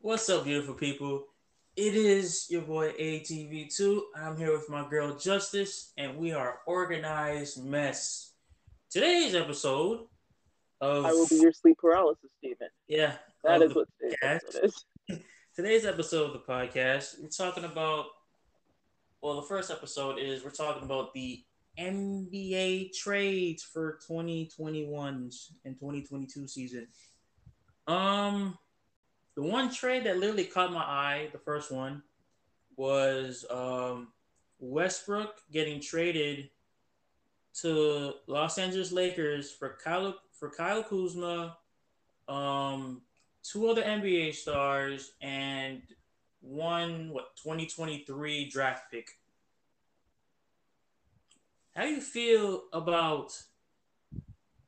What's up, beautiful people? It is your boy ATV2. I'm here with my girl Justice, and we are organized mess. Today's episode of I will be your sleep paralysis, Stephen. yeah That is what today's is. Today's episode of the podcast, we're talking about. Well, the first episode is we're talking about the NBA trades for 2021 and 2022 season. Um, the one trade that literally caught my eye, the first one, was um Westbrook getting traded to Los Angeles Lakers for Kyle for Kyle Kuzma, um, two other NBA stars, and one what 2023 draft pick. How do you feel about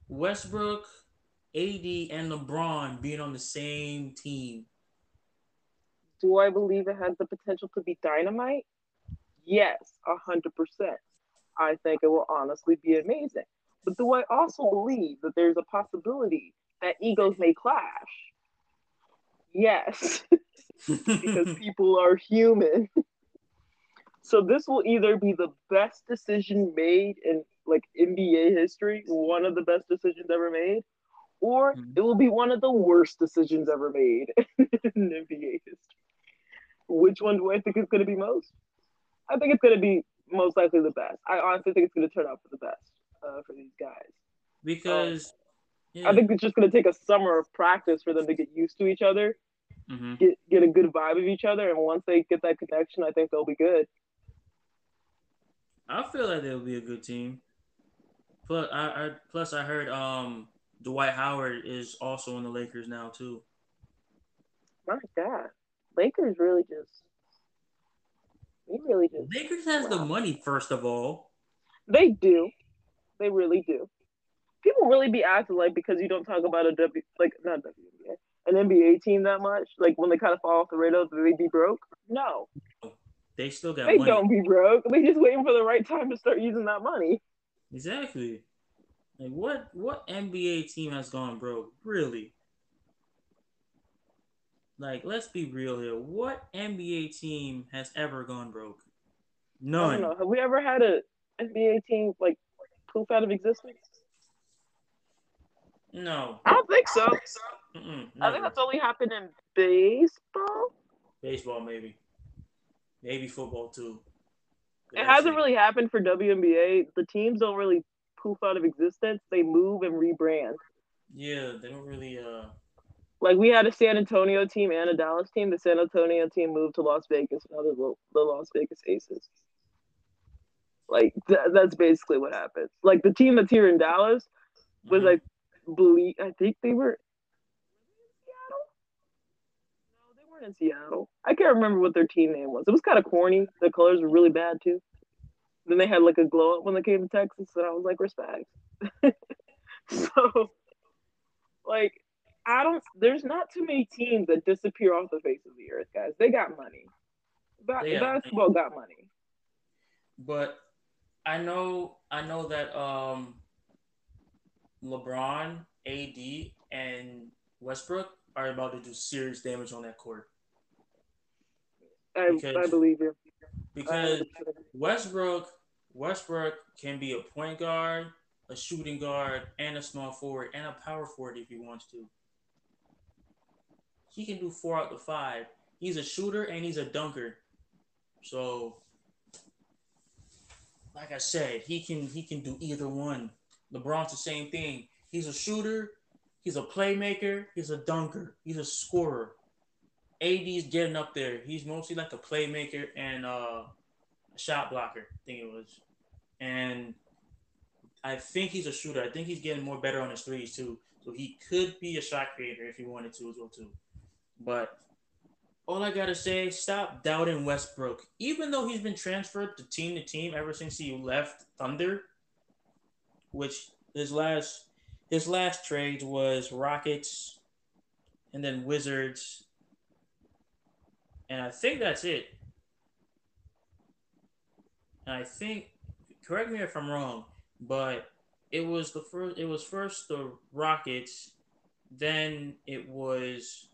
Westbrook, AD, and LeBron being on the same team? Do I believe it has the potential to be dynamite? Yes, a hundred percent. I think it will honestly be amazing. But do I also believe that there's a possibility that egos may clash? Yes, because people are human. So this will either be the best decision made in like NBA history, one of the best decisions ever made, or Mhm. it will be one of the worst decisions ever made in NBA history. Which one do I think is going to be most? I think it's going to be most likely the best. I honestly think it's going to turn out for the best uh, for these guys. because yeah. I think it's just going to take a summer of practice for them to get used to each other, Mhm. get get a good vibe of each other, and once they get that connection, I think they'll be good. I feel like they'll be a good team. Plus, I, I plus I heard um Dwight Howard is also in the Lakers now too. My God, Lakers really just they really just Lakers has the money first of all. They do. They really do. People really be acting like because you don't talk about a W like not WNBA, an NBA team that much, like when they kind of fall off the radar, that they be broke. No, They still got they money. don't be broke. They just waiting for the right time to start using that money. Exactly. Like what what NBA team has gone broke? Really? Like let's be real here. What NBA team has ever gone broke? I don't None. know. Have we ever had a NBA team like poof out of existence? No. I don't think so. Mm-mm, I think that's only happened in baseball. Baseball maybe. Maybe football too. It hasn't really happened for WNBA. The teams don't really poof out of existence. They move and rebrand. Yeah, they don't really uh Like we had a San Antonio team and a Dallas team. The San Antonio team moved to Las Vegas. Now they're the Las Vegas Aces. Like th- that's basically what happened. Like the team that's here in Dallas was mhm. like believe I think they were Seattle. No, they weren't in Seattle. I can't remember what their team name was. It was kind of corny. The colors were really bad too. Then they had like a glow up when they came to Texas, and I was like, respect. so, like, I don't. There's not too many teams that disappear off the face of the earth, guys. They got money. Ba- They got money. basketball got money. But I know I know that um LeBron, AD, and Westbrook are about to do serious damage on that court. I, I believe you. Because Westbrook Westbrook can be a point guard, a shooting guard, and a small forward, and a power forward if he wants to. He can do four out of five. He's a shooter and he's a dunker. So like I said, he can he can do either one. LeBron's the same thing. He's a shooter, he's a playmaker, he's a dunker, he's a scorer. AD's getting up there. He's mostly like a playmaker and uh, a shot blocker. I think it was, and I think he's a shooter. I think he's getting more better on his threes too. So he could be a shot creator if he wanted to as well too. But all I gotta say, stop doubting Westbrook. Even though he's been transferred to team to team ever since he left Thunder, which his last his last trade was Rockets, and then Wizards, and I think that's it. And I think, correct me if I'm wrong, but it was the first. It was first the Rockets, then it was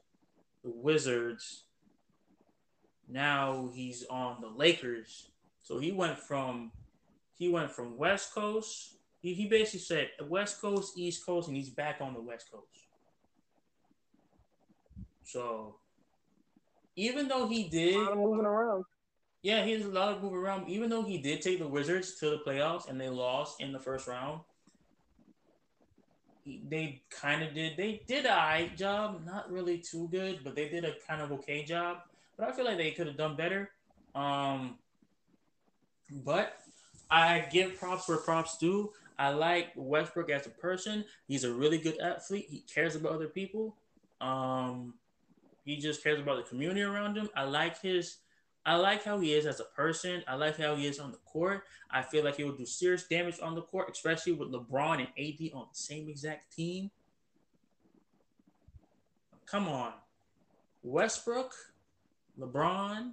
the Wizards. Now he's on the Lakers. So he went from he went from West Coast. He, he basically said West Coast, East Coast, and he's back on the West Coast. So even though he did A lot of moving around. yeah, he has a lot of moving around. Even though he did take the Wizards to the playoffs and they lost in the first round, he- they kind of did. They did a eye job, not really too good, but they did a kind of okay job. But I feel like they could have done better. Um, but I give props where props due. I like Westbrook as a person. He's a really good athlete. He cares about other people. Um, he just cares about the community around him. I like his I like how he is as a person. I like how he is on the court. I feel like he will do serious damage on the court, especially with LeBron and AD on the same exact team. Come on. Westbrook, LeBron,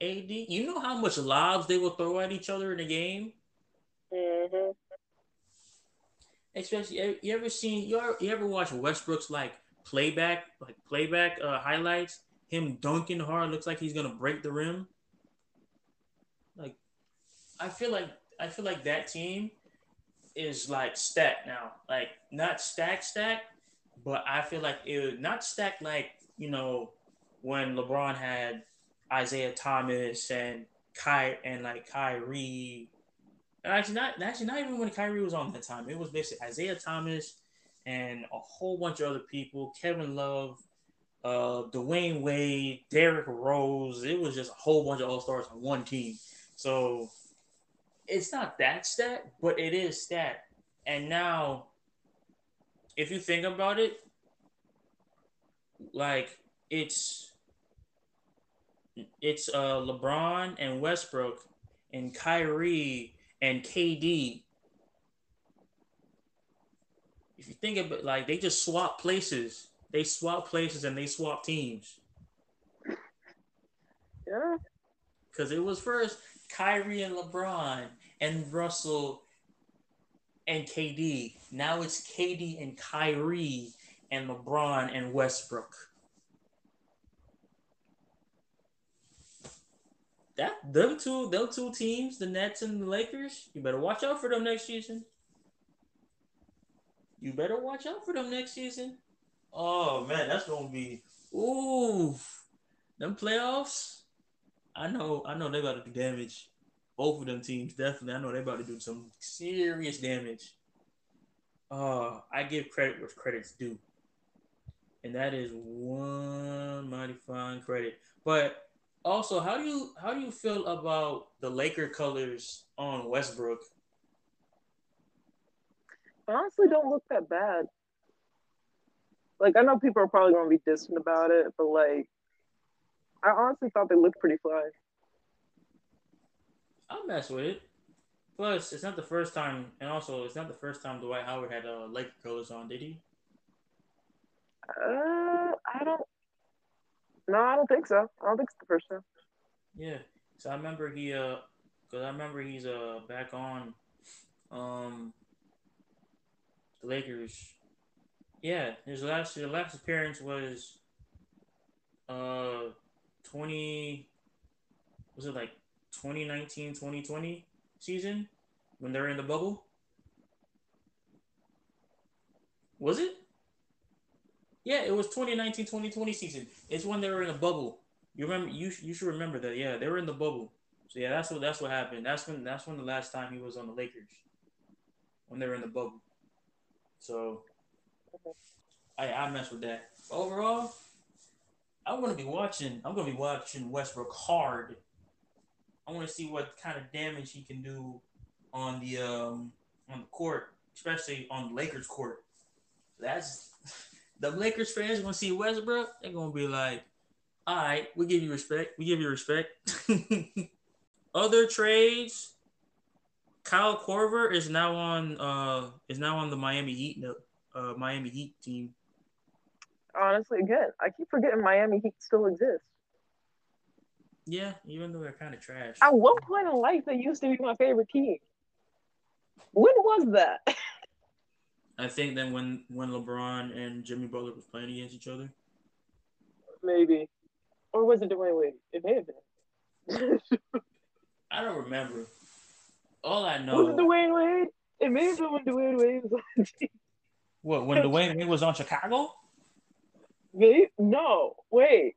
AD. You know how much lobs they will throw at each other in a game? hmm Especially you ever seen you ever, you ever watch Westbrook's like playback like playback uh, highlights? Him dunking hard looks like he's gonna break the rim. Like, I feel like I feel like that team is like stacked now. Like not stack stack, but I feel like it not stacked like you know when LeBron had Isaiah Thomas and Kai and like Kyrie Actually, not actually not even when Kyrie was on that time. It was basically Isaiah Thomas and a whole bunch of other people. Kevin Love, uh, Dwyane Wade, Derrick Rose. It was just a whole bunch of all stars on one team. So it's not that stat, but it is stat. And now, if you think about it, like it's it's uh LeBron and Westbrook and Kyrie and KD. If you think about like they just swap places. They swap places and they swap teams. Yeah. Because it was first Kyrie and LeBron and Russell and KD. Now it's KD and Kyrie and LeBron and Westbrook. That them two, them two teams, the Nets and the Lakers, you better watch out for them next season. You better watch out for them next season. Oh man, that's gonna be ooh, them playoffs. I know, I know they're about to do damage. Both of them teams definitely. I know they're about to do some serious damage. Uh, I give credit where credit's due, and that is one mighty fine credit. But also, how do you how do you feel about the Laker colors on Westbrook? Honestly, don't look that bad. Like I know people are probably gonna be distant about it, but like I honestly thought they looked pretty fly. I'll mess with it. Plus, it's not the first time, and also it's not the first time Dwight Howard had uh, Laker colors on, did he? Uh, I don't. No, I don't think so. I don't think it's the first time. Yeah. So I remember he uh, cause I remember he's uh back on, um, the Lakers. Yeah, his last his last appearance was, uh, twenty. Was it like 2019, 2020 season when they're in the bubble? Was it? Yeah, it was 2019, 2020 season. It's when they were in a bubble. You remember? You you should remember that. Yeah, they were in the bubble. So yeah, that's what that's what happened. That's when that's when the last time he was on the Lakers. When they were in the bubble. So I I mess with that. Overall, I'm gonna be watching. I'm gonna be watching Westbrook hard. I want to see what kind of damage he can do on the um on the court, especially on the Lakers court. That's the Lakers fans to see Westbrook. They're gonna be like, "All right, we give you respect. We give you respect." Other trades. Kyle Korver is now on uh is now on the Miami Heat uh Miami Heat team. Honestly, again, I keep forgetting Miami Heat still exists. Yeah, even though they're kind of trash. At one point in life, they used to be my favorite team. When was that? I think that when when LeBron and Jimmy Butler was playing against each other. maybe, or was it Dwyane Wade? It may have been. I don't remember. All I know was it Dwyane Wade? It may have been when Dwyane Wade was on the team. What when Dwyane Wade was on Chicago? Wait, no, wait.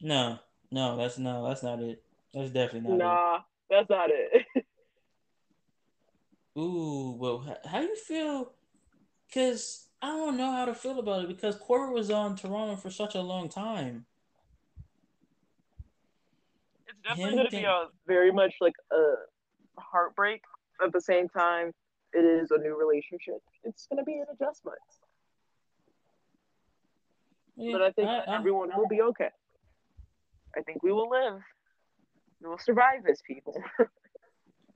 No, no, that's no, that's not it. That's definitely not it. nah, it. that's not it. Ooh, well, how, do you feel? Because I don't know how to feel about it because Corbett was on Toronto for such a long time. It's definitely going to be a very much like a heartbreak. At the same time, it is a new relationship. It's going to be an adjustment. Yeah, but I think I, I, everyone will be okay. I think we will live. We will survive as people.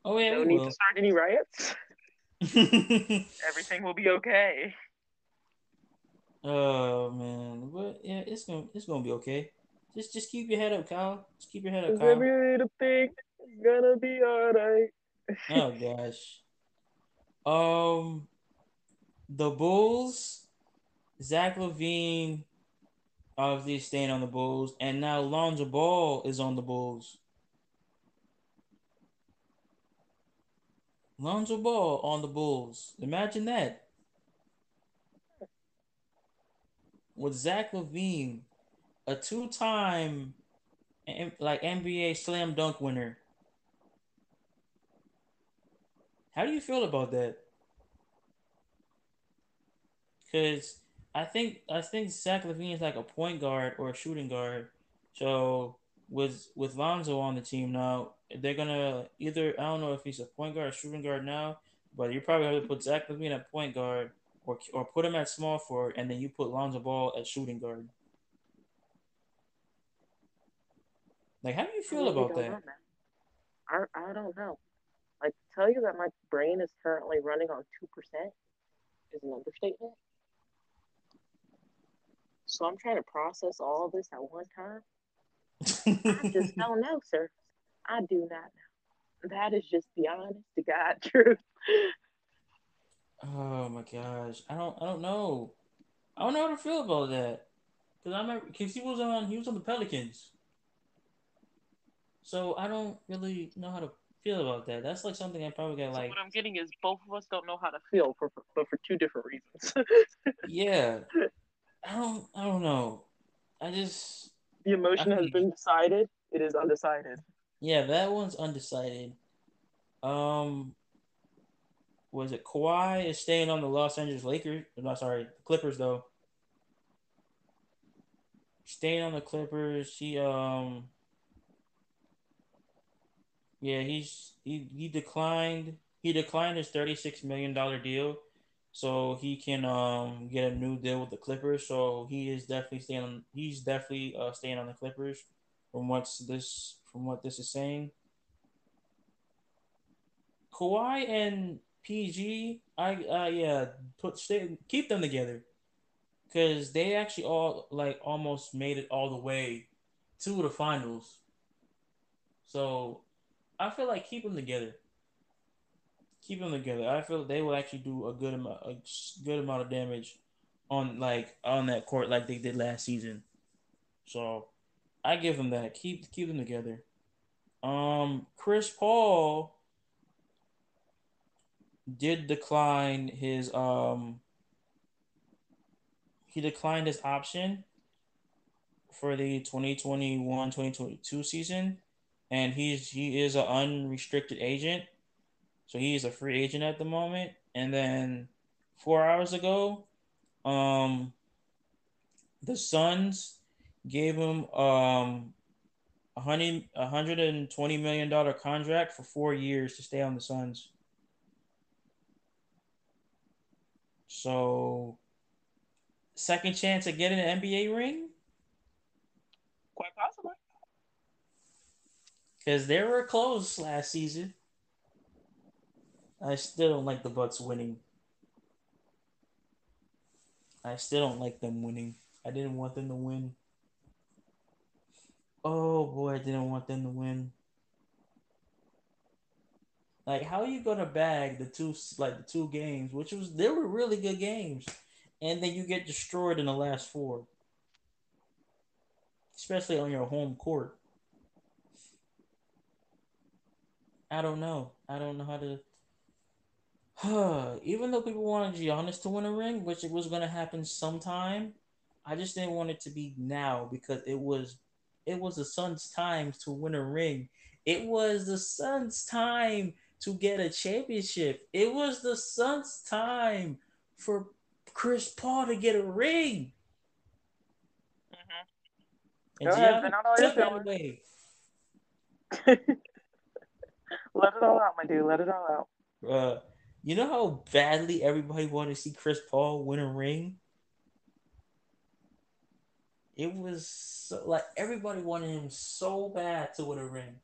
Oh yeah, no need will. to start any riots. Everything will be okay. Oh man, but yeah, it's gonna it's gonna be okay. Just just keep your head up, Kyle. Just keep your head up, Kyle. Every little thing is gonna be alright. oh gosh. Um, the Bulls, Zach LaVine obviously staying on the Bulls, and now Lonzo Ball is on the Bulls. Lonzo Ball on the Bulls. Imagine that. With Zach LaVine, a two-time like NBA slam dunk winner. How do you feel about that? Because I think I think Zach LaVine is like a point guard or a shooting guard. So with with Lonzo on the team now, they're gonna either I don't know if he's a point guard or shooting guard now, but you probably have to put Zach LaVine at point guard or or put him at small forward, and then you put Lonzo Ball at shooting guard. Like, how do you feel about that? Know, I I don't know. I tell you that my brain is currently running on two percent is an understatement. So I'm trying to process all this at one time. I just don't know, sir. I do not know. That is just the honest to God truth. oh my gosh, I don't, I don't know. I don't know how to feel about that because I remember because he was on, he was on the Pelicans. So I don't really know how to feel about that. That's like something I probably got like. What I'm getting is both of us don't know how to feel, for, for but for two different reasons. yeah, I don't. I don't know. I just the emotion I has been decided. It is undecided. Yeah, that one's undecided. Um, was it Kawhi is staying on the Los Angeles Lakers? No, sorry, Clippers though. Staying on the Clippers. He um. Yeah, he's he he declined. He declined his thirty six million dollar deal so he can um get a new deal with the Clippers. So he is definitely staying. On, he's definitely uh, staying on the Clippers from what's this from what this is saying. Kawhi and PG, I uh yeah, put stay keep them together because they actually all like almost made it all the way to the finals. So I feel like keep them together keep them together. I feel they will actually do a good amount, a good amount of damage on like on that court like they did last season. So I give them that. Keep keep them together. Um, Chris Paul did decline his um he declined his option for the 2021-2022 season and he's he is an unrestricted agent so he's a free agent at the moment. And then four hours ago, um, the Suns gave him um a hundred a hundred and twenty million dollar contract for four years to stay on the Suns. So, second chance at getting an NBA ring? Quite possibly. Because they were close last season. I still don't like the Bucks winning. I still don't like them winning. I didn't want them to win. Oh boy, I didn't want them to win. Like, how are you gonna bag the two like the two games, which was they were really good games, and then you get destroyed in the last four, especially on your home court. I don't know. I don't know how to. Even though people wanted Giannis to win a ring, which it was going to happen sometime, I just didn't want it to be now because it was it was the Suns' time to win a ring. It was the Suns' time to get a championship. It was the Suns' time for Chris Paul to get a ring. Mm-hmm. And Go Giannis took that away. Let it all out, my dude. Let it all out. Uh, you know how badly everybody wanted to see Chris Paul win a ring? It was so, like everybody wanted him so bad to win a ring.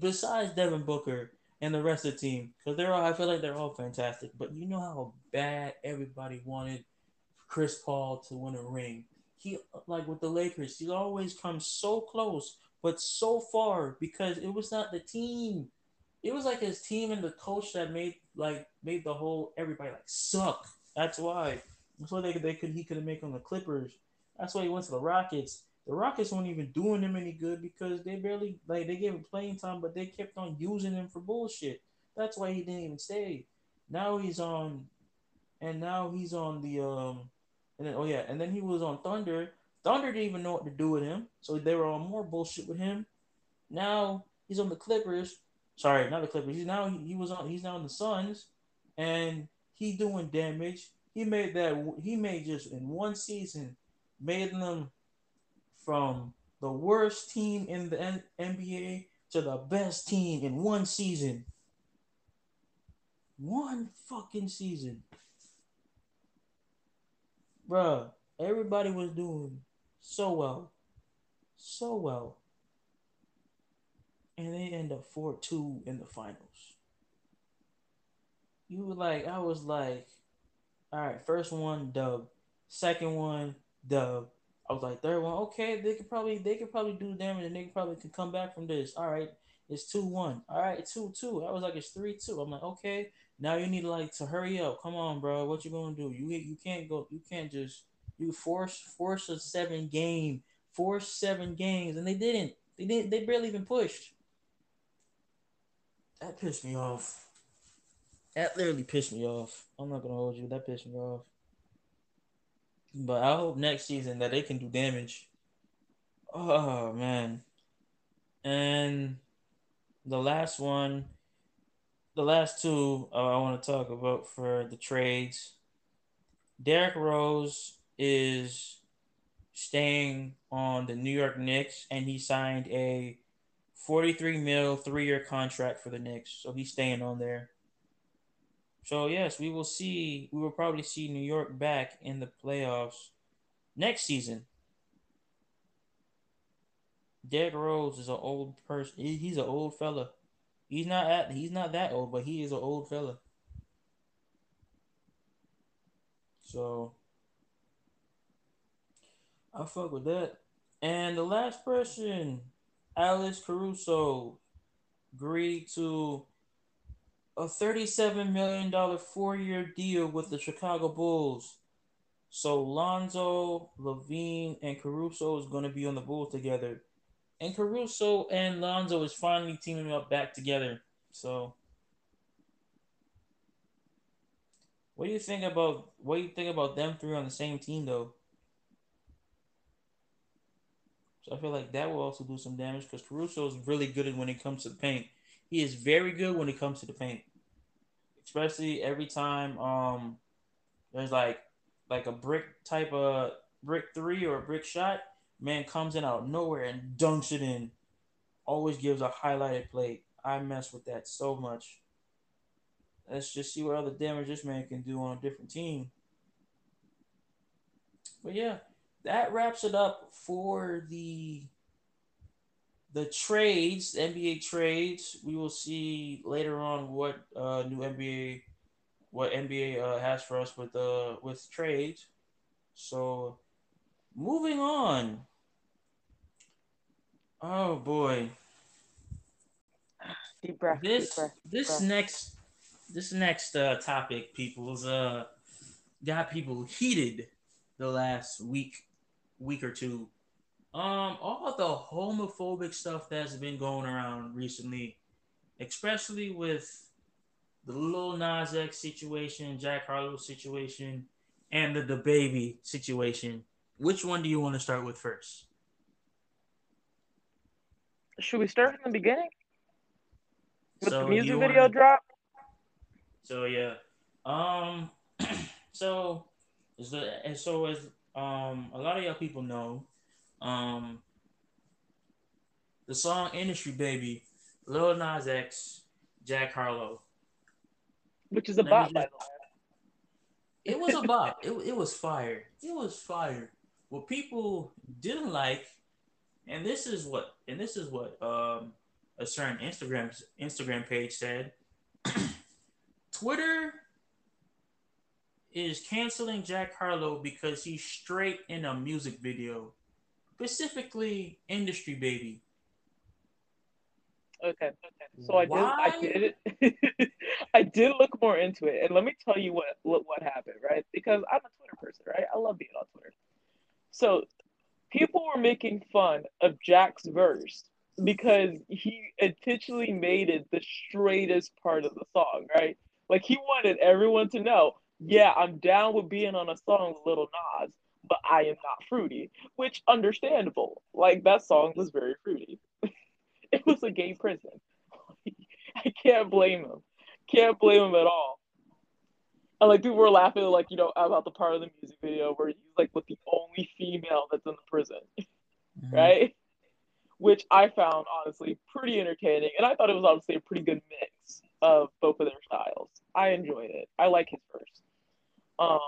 Besides Devin Booker and the rest of the team, because they're all I feel like they're all fantastic. But you know how bad everybody wanted Chris Paul to win a ring. He like with the Lakers, he always comes so close, but so far because it was not the team. It was like his team and the coach that made like made the whole everybody like suck. That's why. That's why they they could he couldn't make on the Clippers. That's why he went to the Rockets. The Rockets weren't even doing him any good because they barely like they gave him playing time, but they kept on using him for bullshit. That's why he didn't even stay. Now he's on, and now he's on the um, and then oh yeah, and then he was on Thunder. Thunder didn't even know what to do with him, so they were on more bullshit with him. Now he's on the Clippers. Sorry, not the Clippers. He's now he, he was on. He's now on the Suns, and he doing damage. He made that. He made just in one season made them from the worst team in the N- NBA to the best team in one season. One fucking season. Bruh, everybody was doing so well. So well. And they end up 4 2 in the finals. You were like, I was like, all right, first one, dub. Second one, dub. I was like, third one, okay, they could probably they could probably do damage and they could probably could come back from this. All right, it's two one. All right, two two. I was like, it's three two. I'm like, okay, now you need like to hurry up. Come on, bro. What you gonna do? You you can't go. You can't just you force force a seven game, force seven games, and they didn't. They didn't. They barely even pushed. That pissed me off. That literally pissed me off. I'm not gonna hold you. That pissed me off. But I hope next season that they can do damage. Oh man. And the last one, the last two uh, I want to talk about for the trades. Derrick Rose is staying on the New York Knicks and he signed a 43 mil three year contract for the Knicks. So he's staying on there. So yes, we will see. We will probably see New York back in the playoffs next season. Derrick Rose is an old person. He's an old fella. He's not at. He's not that old, but he is an old fella. So I fuck with that. And the last person, Alex Caruso, agreed to a $37 million four year deal with the Chicago Bulls. So Lonzo, LaVine, and Caruso is going to be on the Bulls together. And Caruso and Lonzo is finally teaming up back together. So what do you think about what do you think about them three on the same team though? So I feel like that will also do some damage because Caruso is really good when it comes to the paint. He is very good when it comes to the paint especially every time um there's like like a brick type of brick three or a brick shot, man comes in out of nowhere and dunks it in. Always gives a highlighted play. I mess with that so much. Let's just see what other damage this man can do on a different team. But yeah, that wraps it up for the the trades, NBA trades, we will see later on what uh, new NBA, what NBA uh, has for us with uh with trades. So, moving on. Oh boy. Deep breath. This deep breath, this breath. next this next uh, topic, people's uh, got people heated the last week, week or two. Um, all the homophobic stuff that's been going around recently, especially with the Lil Nas X situation, Jack Harlow situation, and the the baby situation. Which one do you want to start with first? Should we start from the beginning? With So the music video wanna- drop? So yeah, um, so is the and so as um a lot of y'all people know, um, the song "Industry Baby," Lil Nas X, Jack Harlow. Which is a Let by just-. It was a bop. it it was fire. It was fire. What people didn't like, and this is what and this is what um a certain Instagram Instagram page said. Twitter is canceling Jack Harlow because he's straight in a music video, specifically "Industry Baby." Okay, okay. So I did, I did, I did look more into it, and let me tell you what, what happened, right? Because I'm a Twitter person, right? I love being on Twitter. So people were making fun of Jack's verse because he intentionally made it the straightest part of the song, right? Like he wanted everyone to know, yeah, I'm down with being on a song with Little Nas, but I am not fruity, which understandable. Like that song was very fruity. it was a gay prison. I can't blame him. Can't blame him at all. And like people were laughing, like you know, about the part of the music video where he's like with the only female that's in the prison, Mm-hmm. right? Which I found honestly pretty entertaining, and I thought it was obviously a pretty good mix of both of their styles. I enjoyed it. I like his verse. Um,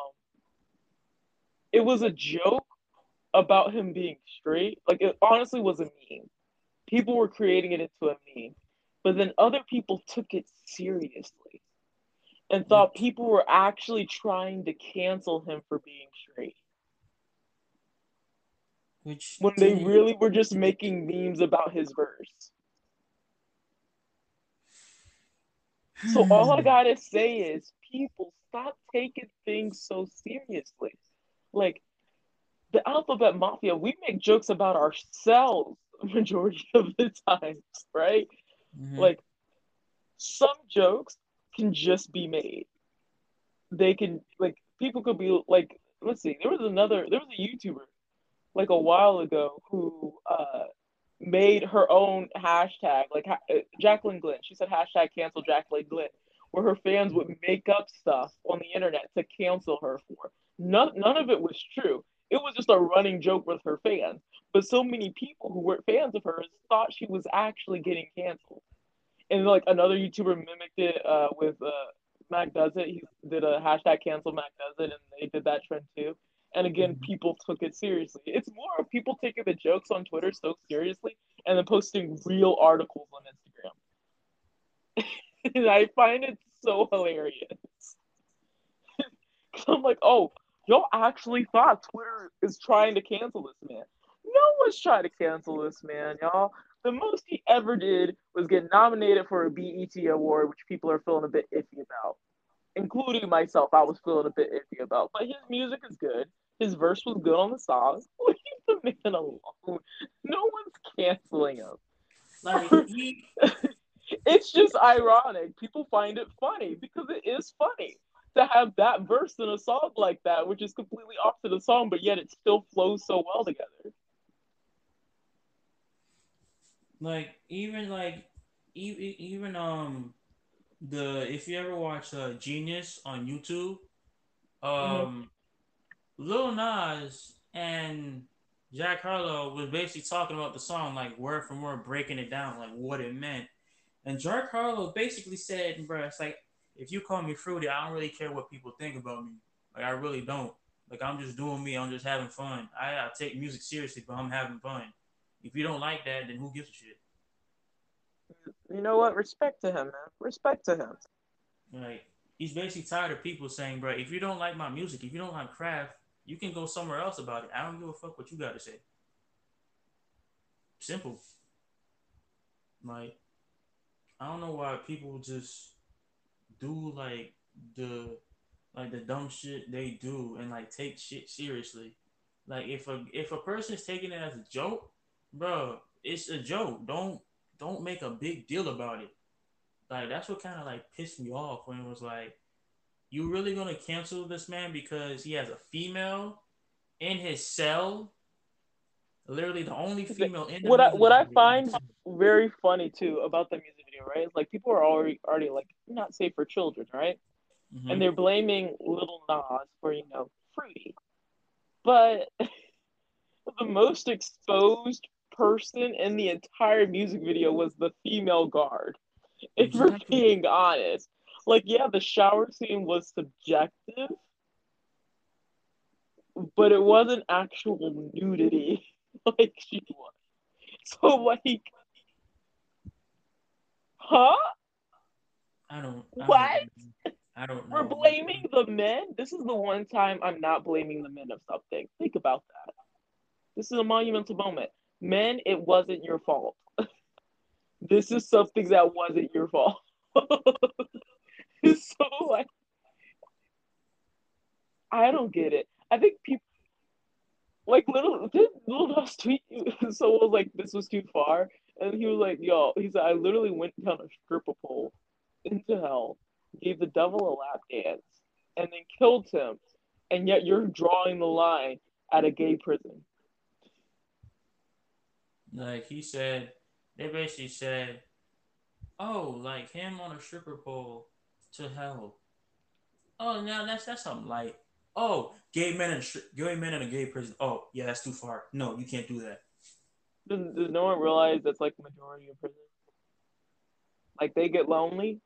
it was a joke about him being straight. Like it honestly was a meme. People were creating it into a meme, but then other people took it seriously and thought people were actually trying to cancel him for being straight Which when they really were just making memes about his verse. So all I gotta say is, people stop taking things so seriously. Like the Alphabet Mafia, we make jokes about ourselves majority of the times, right? Mhm. Like some jokes can just be made. They can like people could be like, let's see, there was another, there was a YouTuber like a while ago who uh made her own hashtag, like ha- uh, Jaclyn Glenn. She said hashtag cancel Jaclyn Glenn, where her fans would make up stuff on the internet to cancel her for. None, none of it was true. It was just a running joke with her fans. But so many people who weren't fans of hers thought she was actually getting canceled. And like another YouTuber mimicked it uh, with uh, Mac Does It. He did a hashtag cancel Mac Does It, and they did that trend too. And again, Mhm. people took it seriously. It's more of people taking the jokes on Twitter so seriously and then posting real articles on Instagram. and I find it so hilarious. Cause I'm like, oh, y'all actually thought Twitter is trying to cancel this man. No one's trying to cancel this man, y'all. The most he ever did was get nominated for a BET award, which people are feeling a bit iffy about, including myself. I was feeling a bit iffy about, but his music is good. His verse was good on the song. Leave the man alone. No one's canceling him. like he, It's just ironic. People find it funny because it is funny to have that verse in a song like that, which is completely off to the song, but yet it still flows so well together. like even like even even um the if you ever watch uh Genius on YouTube, um Lil Nas and Jack Harlow was basically talking about the song like word for word, breaking it down like what it meant. And Harlow basically said, "Bro, it's like if you call me fruity, I don't really care what people think about me. Like I really don't. Like I'm just doing me. I'm just having fun. I, I take music seriously, but I'm having fun. If you don't like that, then who gives a shit? You know what? Respect to him, man. Respect to him. Like he's basically tired of people saying, "Bro, if you don't like my music, if you don't like craft, you can go somewhere else about it. I don't give a fuck what you got to say." Simple. Like I don't know why people just do like the like the dumb shit they do and like take shit seriously. Like if a if a person is taking it as a joke, bro, it's a joke. Don't don't make a big deal about it. Like that's what kind of like pissed me off when it was like, you really gonna cancel this man because he has a female in his cell? Literally the only female in what I what I find very funny too about the music right? Like people are already already like not safe for children, right? Mm-hmm. And they're blaming Little Nas for you know fruity, but the most exposed person in the entire music video was the female guard. If exactly. we're being honest, like yeah, the shower scene was subjective, but it wasn't actual nudity like she was. So like, huh? I don't. I what? Don't, I don't know. We're blaming the men. This is the one time I'm not blaming the men of something. Think about that. This is a monumental moment. Men, it wasn't your fault. this is something that wasn't your fault. so like, I don't get it. I think people like little did little Nas tweet someone was like this was too far and he was like yo he said I literally went down a stripper pole into hell gave the devil a lap dance and then killed him and yet you're drawing the line at a gay prison like he said they basically said oh like him on a stripper pole to hell oh now that's that's something like oh, gay men and gay men in a gay prison. Oh, yeah, that's too far. No, you can't do that. Does, does no one realize that's like the majority of prison? Like they get lonely.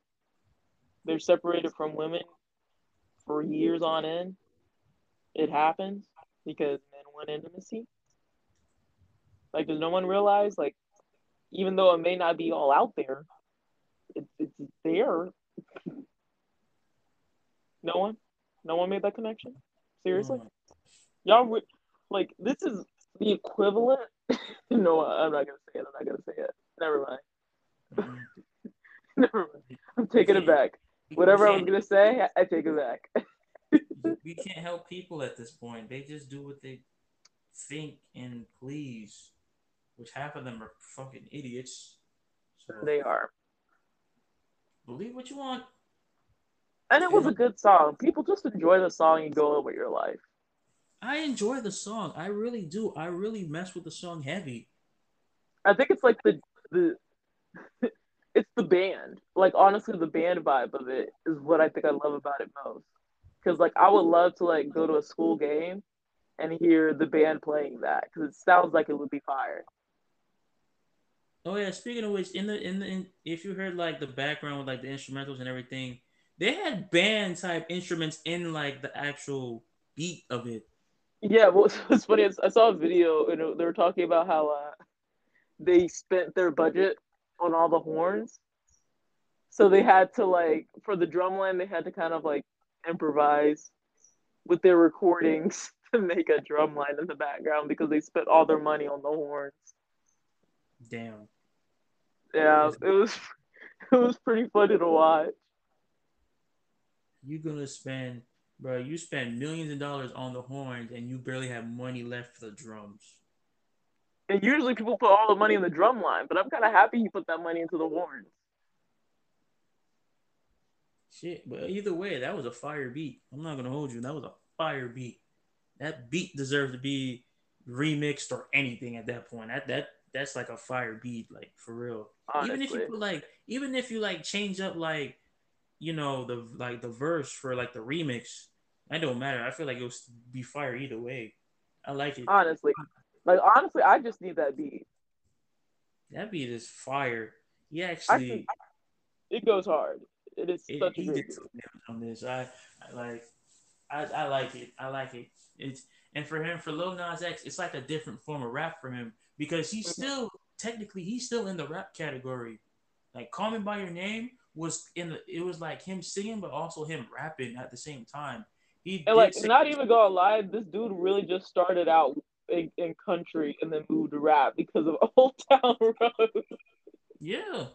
They're separated from women for years on end. It happens because men want intimacy. Like, does no one realize, like, even though it may not be all out there, it, it's there. no one? No one made that connection. Seriously, mm. y'all re- like this is the equivalent. no, I'm not gonna say it. I'm not gonna say it. Never mind. Never mind. I'm taking it back. Whatever I was gonna say, I, I take it back. we can't help people at this point. They just do what they think and please, which half of them are fucking idiots. So they are. Believe what you want. And it was a good song. People just enjoy the song and go over your life. I enjoy the song. I really do. I really mess with the song heavy. I think it's like the the it's the band. Like honestly, the band vibe of it is what I think I love about it most. Because like I would love to like go to a school game and hear the band playing that because it sounds like it would be fire. Oh yeah. Speaking of which, in the in the in, if you heard like the background with like the instrumentals and everything, they had band type instruments in like the actual beat of it. Yeah, well, it's funny. I saw a video and they were talking about how uh, they spent their budget on all the horns, so they had to like for the drum line they had to kind of like improvise with their recordings to make a drum line in the background because they spent all their money on the horns. Damn. Yeah, it was it was pretty funny to watch you're gonna spend, bro. You spend millions of dollars on the horns, and you barely have money left for the drums. And usually people put all the money in the drum line, but I'm kind of happy he put that money into the horns. Shit, but either way, that was a fire beat. I'm not gonna hold you. That was a fire beat. That beat deserves to be remixed or anything at that point. That that that's like a fire beat, like for real. Honestly. Even if you put like, even if you like change up like you know the like the verse for like the remix, I don't matter. I feel like it'll be fire either way. I like it. Honestly, like honestly, I just need that beat. That beat is fire. He actually, it goes hard. It is it, such a great on this. I, I like, I, I like it. I like it. It's and for him, for Lil Nas X, it's like a different form of rap for him because he's mm-hmm. still technically he's still in the rap category. Like "Call Me by Your Name" was in it was like him singing but also him rapping at the same time. He and like not even gonna lie, this dude really just started out in, in country and then moved to rap because of Old Town Road. Yeah.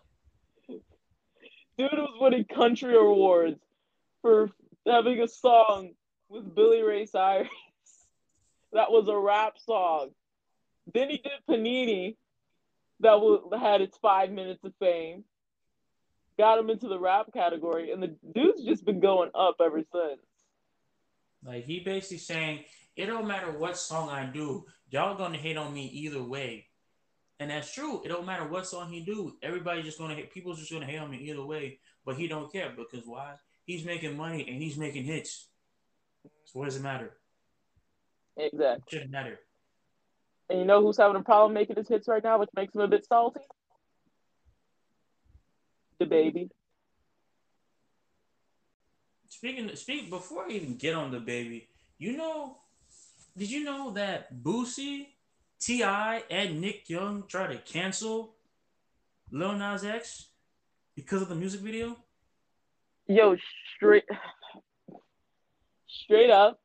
Dude was winning country awards for having a song with Billy Ray Cyrus that was a rap song. Then he did Panini that had its five minutes of fame. Got him into the rap category, and the dude's just been going up ever since. Like he basically saying, it don't matter what song I do, y'all gonna hate on me either way. And that's true. It don't matter what song he do. Everybody just gonna hate. People's just gonna hate on me either way. But he don't care because why? He's making money and he's making hits. So what does it matter? Exactly. It shouldn't matter. And you know who's having a problem making his hits right now, which makes him a bit salty? DaBaby. Speaking, speak before I even get on DaBaby. you know, did you know that Boosie, T.I., and Nick Young tried to cancel Lil Nas X because of the music video? Yo, straight, straight up,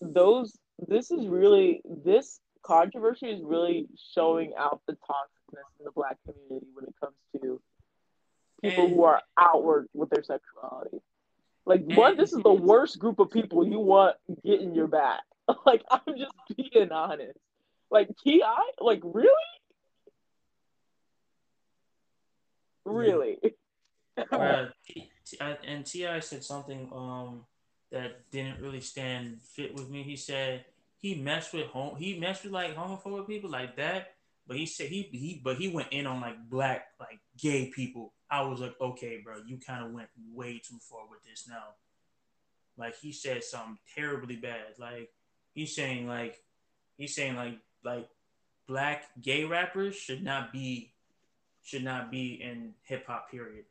those this is really this controversy is really showing out the toxicness in the black community when it comes to people and, who are outward with their sexuality. Like and, one, this is the worst group of people you want getting your back. like I'm just being honest. Like T.I., like really, really. uh, and T.I. said something um that didn't really stand fit with me. He said he messed with home he messed with like homophobic people like that. But he said he he but he went in on like black like gay people. I was like, okay, bro, you kind of went way too far with this now. Like he said something terribly bad. Like he's saying like he's saying like like black gay rappers should not be should not be in hip hop period.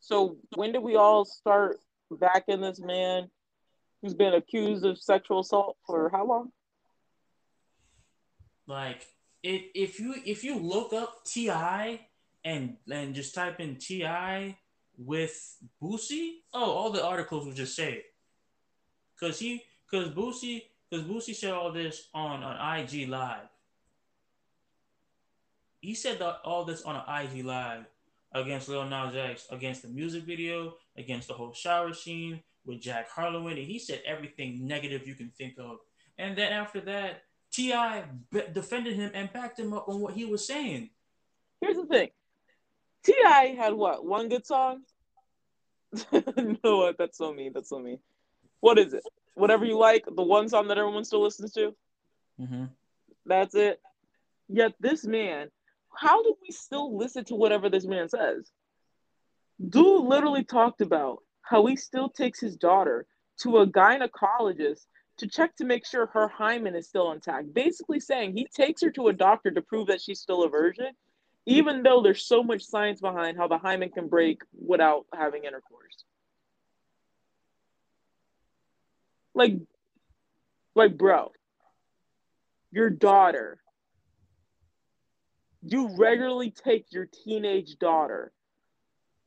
So when did we all start backing this man who's been accused of sexual assault for how long? Like it, if you if you look up T.I. and and just type in T.I. with Boosie, oh, all the articles will just say it. Cause he, cause Boosie, cause Boosie said all this on an IG live. He said all this on an IG live, against Lil Nas X, against the music video, against the whole shower scene with Jack Harlow it. He said everything negative you can think of. And then after that, T.I. defended him and backed him up on what he was saying. Here's the thing T.I. had what? One good song? no, what? That's so mean. That's so mean. What is it? Whatever you like, the one song that everyone still listens to? Mm-hmm. That's it. Yet this man how do we still listen to whatever this man says? Dude literally talked about how he still takes his daughter to a gynecologist to check to make sure her hymen is still intact. Basically saying he takes her to a doctor to prove that she's still a virgin, even though there's so much science behind how the hymen can break without having intercourse. Like, like, bro, your daughter you regularly take your teenage daughter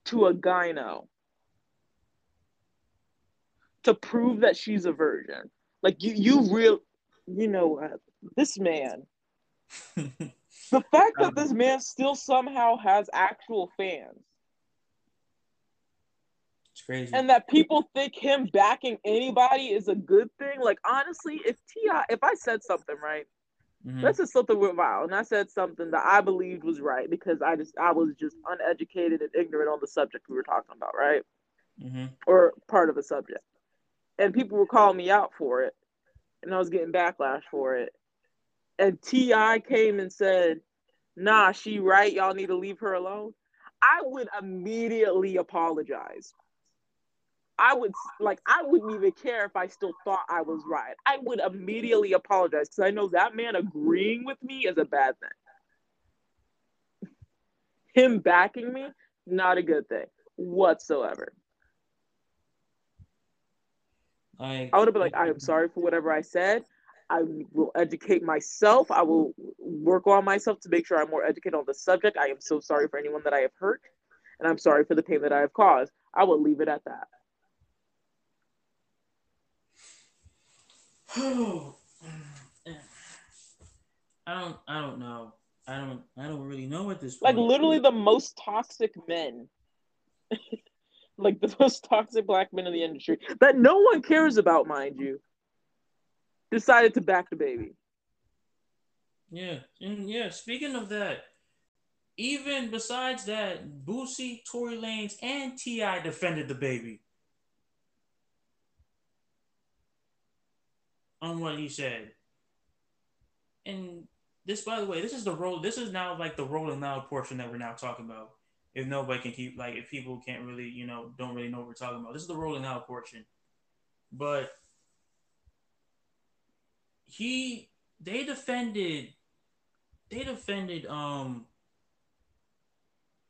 to a gyno to prove that she's a virgin. Like you, you real, you know, uh, this man. the fact that this man still somehow has actual fans. It's crazy. And that people think him backing anybody is a good thing. Like honestly, if T.I., if I said something right, Mm-hmm. This is something with Val, and I said something that I believed was right because I just I was just uneducated and ignorant on the subject we were talking about, right? Mm-hmm. Or part of a subject, and people were calling me out for it, and I was getting backlash for it. And T.I. came and said, "Nah, she right. Y'all need to leave her alone." I would immediately apologize. I would like I wouldn't even care if I still thought I was right. I would immediately apologize because I know that man agreeing with me is a bad thing. Him backing me, not a good thing whatsoever. I, I would have been like, I am sorry for whatever I said. I will educate myself. I will work on myself to make sure I'm more educated on the subject. I am so sorry for anyone that I have hurt, and I'm sorry for the pain that I have caused. I will leave it at that. I don't I don't know. I don't I don't really know what this like literally the most toxic men like the most toxic black men in the industry that no one cares about, mind you, decided to back DaBaby. Yeah, and yeah. Speaking of that, even besides that, Boosie, Tory Lanez, and T.I. defended DaBaby. on what he said. And this, by the way, this is the role. This is now like the Rolling Loud portion that we're now talking about. If nobody can keep, like, if people can't really, you know, don't really know what we're talking about, this is the rolling out portion. But he, they defended, they defended, um,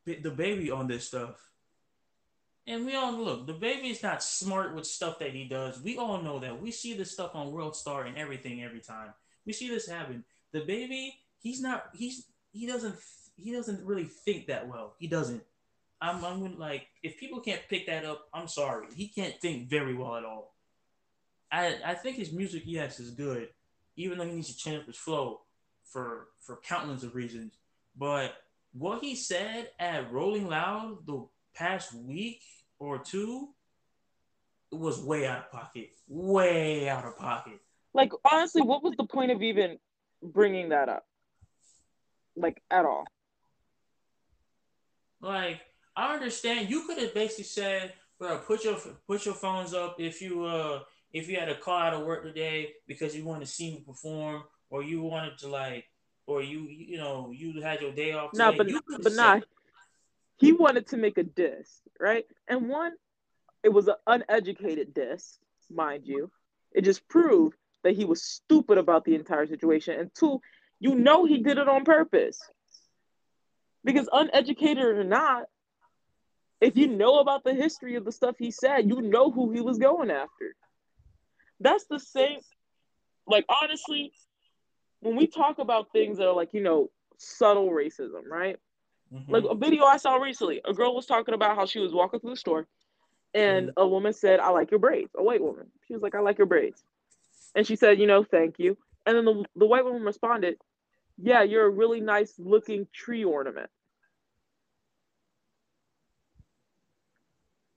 DaBaby on this stuff. And we all look, DaBaby is not smart with stuff that he does. We all know that. We see this stuff on World Star and everything every time. We see this happen. DaBaby, he's not. He's he doesn't he doesn't really think that well. He doesn't. I'm I'm gonna, like if people can't pick that up, I'm sorry. He can't think very well at all. I I think his music, yes, is good, even though he needs to change up his flow for for countless of reasons. But what he said at Rolling Loud the past week or two it was way out of pocket. Way out of pocket. Like honestly, what was the point of even bringing that up? Like at all? Like I understand you could have basically said, "Bro, put your put your phones up if you uh if you had a call out of work today because you wanted to see me perform or you wanted to like or you you know you had your day off. No, but but not. He wanted to make a diss, right? And one, it was an uneducated diss, mind you. It just proved that he was stupid about the entire situation. And two, you know he did it on purpose. Because uneducated or not, if you know about the history of the stuff he said, you know who he was going after. That's the same. Like honestly, when we talk about things that are like, you know, subtle racism, right? Mm-hmm. Like a video I saw recently, a girl was talking about how she was walking through the store and mm-hmm. a woman said, I like your braids. A white woman. She was like, I like your braids. And she said, you know, thank you. And then the, the white woman responded, Yeah, you're a really nice looking tree ornament.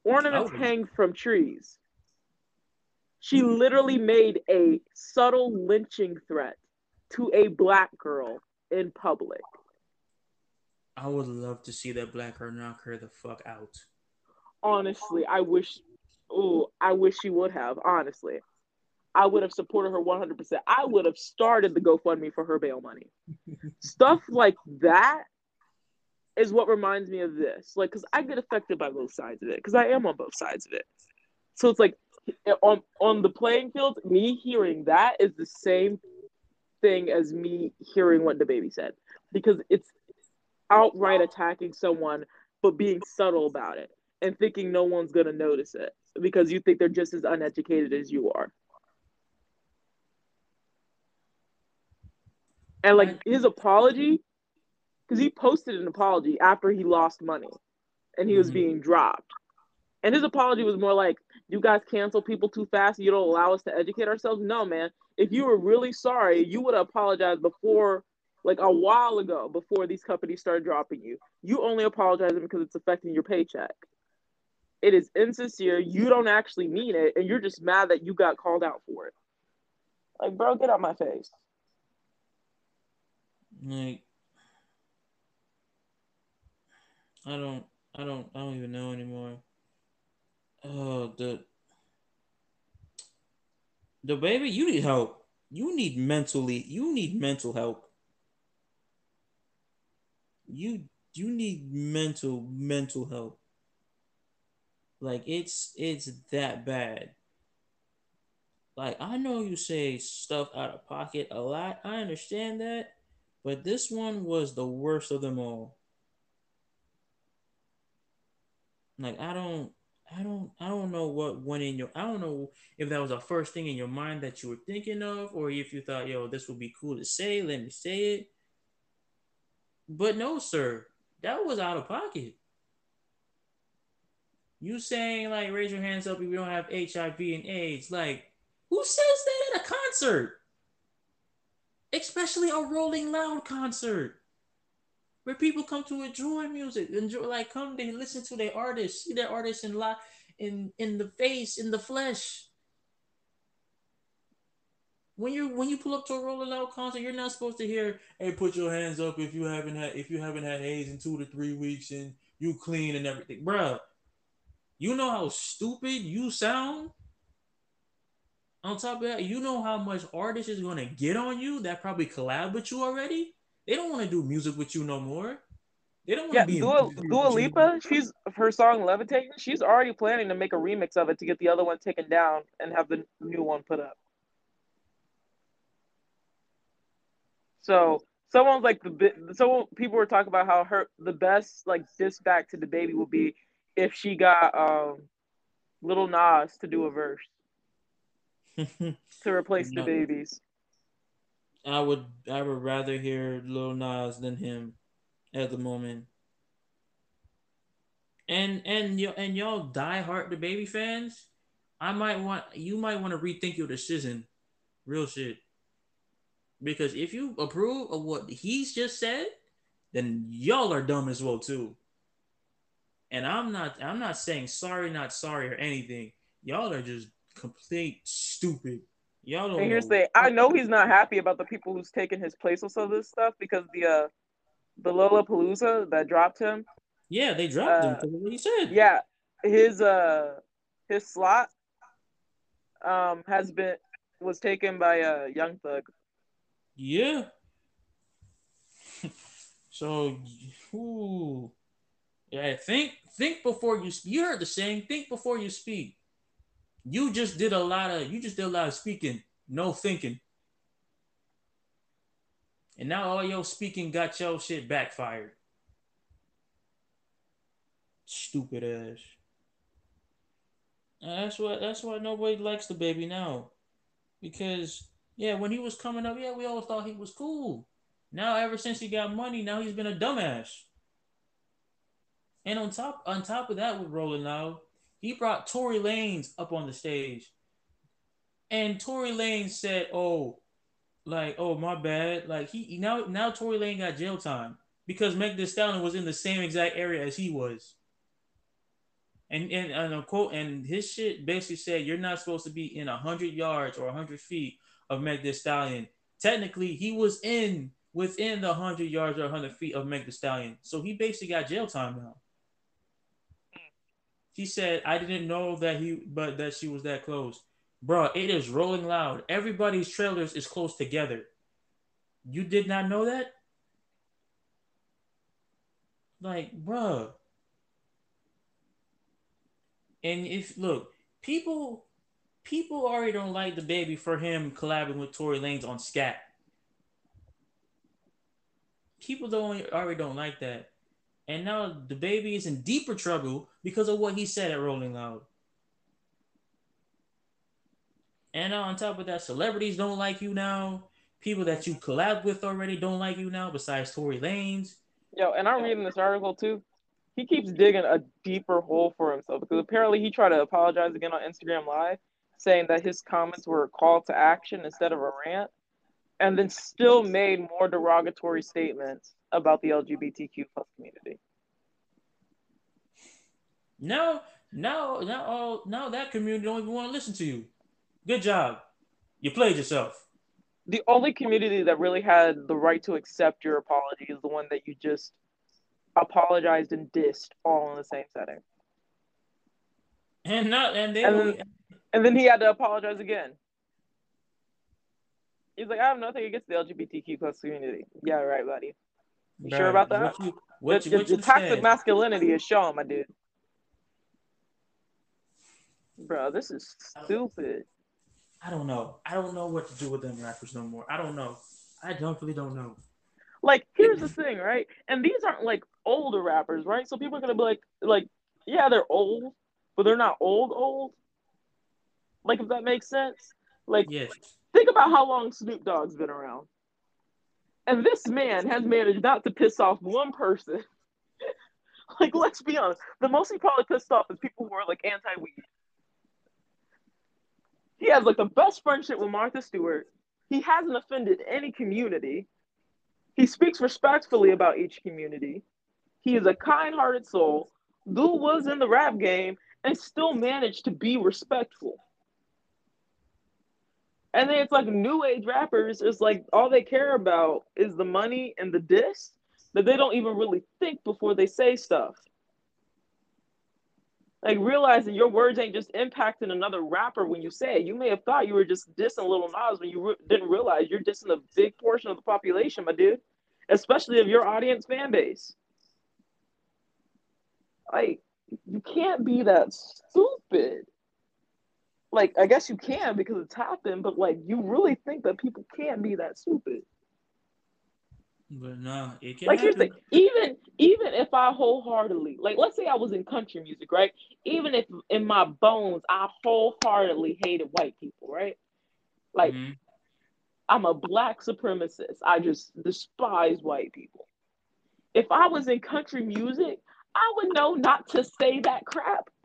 Ornaments oh. hang from trees. She literally made a subtle lynching threat to a black girl in public. I would love to see that black girl knock her the fuck out. Honestly, I wish. Oh, I wish she would have. Honestly, I would have supported her 100%. I would have started the GoFundMe for her bail money. Stuff like that is what reminds me of this. Like, because I get affected by both sides of it, because I am on both sides of it. So it's like on on the playing field, me hearing that is the same thing as me hearing what DaBaby said, because it's outright attacking someone, but being subtle about it and thinking no one's gonna notice it because you think they're just as uneducated as you are. And like his apology, because he posted an apology after he lost money and he was mm-hmm. being dropped. And his apology was more like, you guys cancel people too fast. You don't allow us to educate ourselves. No, man. If you were really sorry, you would have apologized before, like a while ago, before these companies started dropping you. You only apologize because it's affecting your paycheck. It is insincere. You don't actually mean it. And you're just mad that you got called out for it. Like, bro, get out my face. Like, I don't, I don't, I don't even know anymore. Oh, the DaBaby, you need help. You need mentally, you need mental help. You you need mental mental help. Like it's it's that bad. Like I know you say stuff out of pocket a lot. I understand that. But this one was the worst of them all. Like I don't I don't I don't know what went in your I don't know if that was the first thing in your mind that you were thinking of or if you thought, yo, this would be cool to say, let me say it. But no, sir, that was out of pocket. You saying like raise your hands up if you don't have HIV and AIDS. Like, who says that at a concert? especially a Rolling Loud concert. Where people come to enjoy music, enjoy like come they listen to their artists, see their artists in live, in in the face, in the flesh. When you when you pull up to a Rolling Loud concert, you're not supposed to hear, "Hey, put your hands up if you haven't had if you haven't had AIDS in two to three weeks and you clean and everything, bruh. You know how stupid you sound. On top of that, you know how much artists is gonna get on you that probably collab with you already. They don't want to do music with you no more. They don't want Yeah, to be. Dua, Dua Lipa, she's her song "Levitating." She's already planning to make a remix of it to get the other one taken down and have the new one put up. So someone's like the. So people were talking about how her the best like diss back to DaBaby would be if she got um little Nas to do a verse to replace No. DaBaby's. I would I would rather hear Lil Nas than him at the moment. And and y- and y'all die hard DaBaby fans, I might want you might want to rethink your decision. Real shit. Because if you approve of what he's just said, then y'all are dumb as well too. And I'm not I'm not saying sorry, not sorry or anything. Y'all are just complete stupid. Y'all don't And here's the I know he's not happy about the people who's taken his place with some of this stuff because the uh the Lola Lollapalooza that dropped him. Yeah, they dropped him Uh, because what he said. Yeah, his uh his slot um has been was taken by uh Young Thug. Yeah. so, ooh, yeah. Think, think before you. You heard the saying. Think before you speak. You just did a lot of. You just did a lot of speaking, no thinking. And now all your speaking got your shit backfired. Stupid ass. And that's what. That's why nobody likes DaBaby now, because yeah, when he was coming up, yeah, we all thought he was cool. Now, ever since he got money, now he's been a dumbass. And on top, on top of that, with Rolling Loud, he brought Tory Lanez up on the stage, and Tory Lanez said, "Oh, like, oh my bad." Like he now, now Tory Lanez got jail time because Meg Thee Stallion was in the same exact area as he was. And and, and a quote, and his shit basically said, "You're not supposed to be in a hundred yards or a hundred feet of Meg Thee Stallion." Technically, he was in within the hundred yards or hundred feet of Meg Thee Stallion, so he basically got jail time now. He said, "I didn't know that he, but that she was that close, bro. It is Rolling Loud. Everybody's trailers is close together. You did not know that, like, bro. And if look, people, people already don't like DaBaby for him collabing with Tory Lanez on SKAT. People don't already don't like that. And now DaBaby is in deeper trouble because of what he said at Rolling Loud. And on top of that, celebrities don't like you now. People that you collab with already don't like you now, besides Tory Lanez. Yo, and I'm reading this article too. He keeps digging a deeper hole for himself because apparently he tried to apologize again on Instagram Live, saying that his comments were a call to action instead of a rant, and then still made more derogatory statements about the LGBTQ plus community. No, no, now, all now that community don't even want to listen to you. Good job. You played yourself. The only community that really had the right to accept your apology is the one that you just apologized and dissed all in the same setting. And not and they And then- And then he had to apologize again. He's like, I have nothing against the LGBTQ plus community. Yeah, right, buddy. You sure about that? What you, what you, Your- what your you toxic masculinity is showing, my dude. Bro, this is stupid. I don't know. I don't know what to do with them rappers no more. I don't know. I don't really don't know. Like, here's the thing, right? And these aren't like older rappers, right? So people are gonna be like, like, yeah, they're old, but they're not old, old. Like, if that makes sense. Like, Yes. think about how long Snoop Dogg's been around. And this man has managed not to piss off one person. like, let's be honest. The most he probably pissed off is people who are like anti weed. He has like the best friendship with Martha Stewart. He hasn't offended any community. He speaks respectfully about each community. He is a kind-hearted soul. Dude was in the rap game and still managed to be respectful. And then it's like new age rappers, it's like all they care about is the money and the diss, that they don't even really think before they say stuff. Like realizing your words ain't just impacting another rapper when you say it. You may have thought you were just dissing Little Nas when you re- didn't realize you're dissing a big portion of the population, my dude, especially of your audience fan base. Like, you can't be that stupid. Like, I guess you can because it's happened, but like, you really think that people can't be that stupid? But no, it can like here's the even even if I wholeheartedly like let's say I was in country music, right? Even if in my bones I wholeheartedly hated white people, right? Like Mhm. I'm a black supremacist. I just despise white people. If I was in country music, I would know not to say that crap.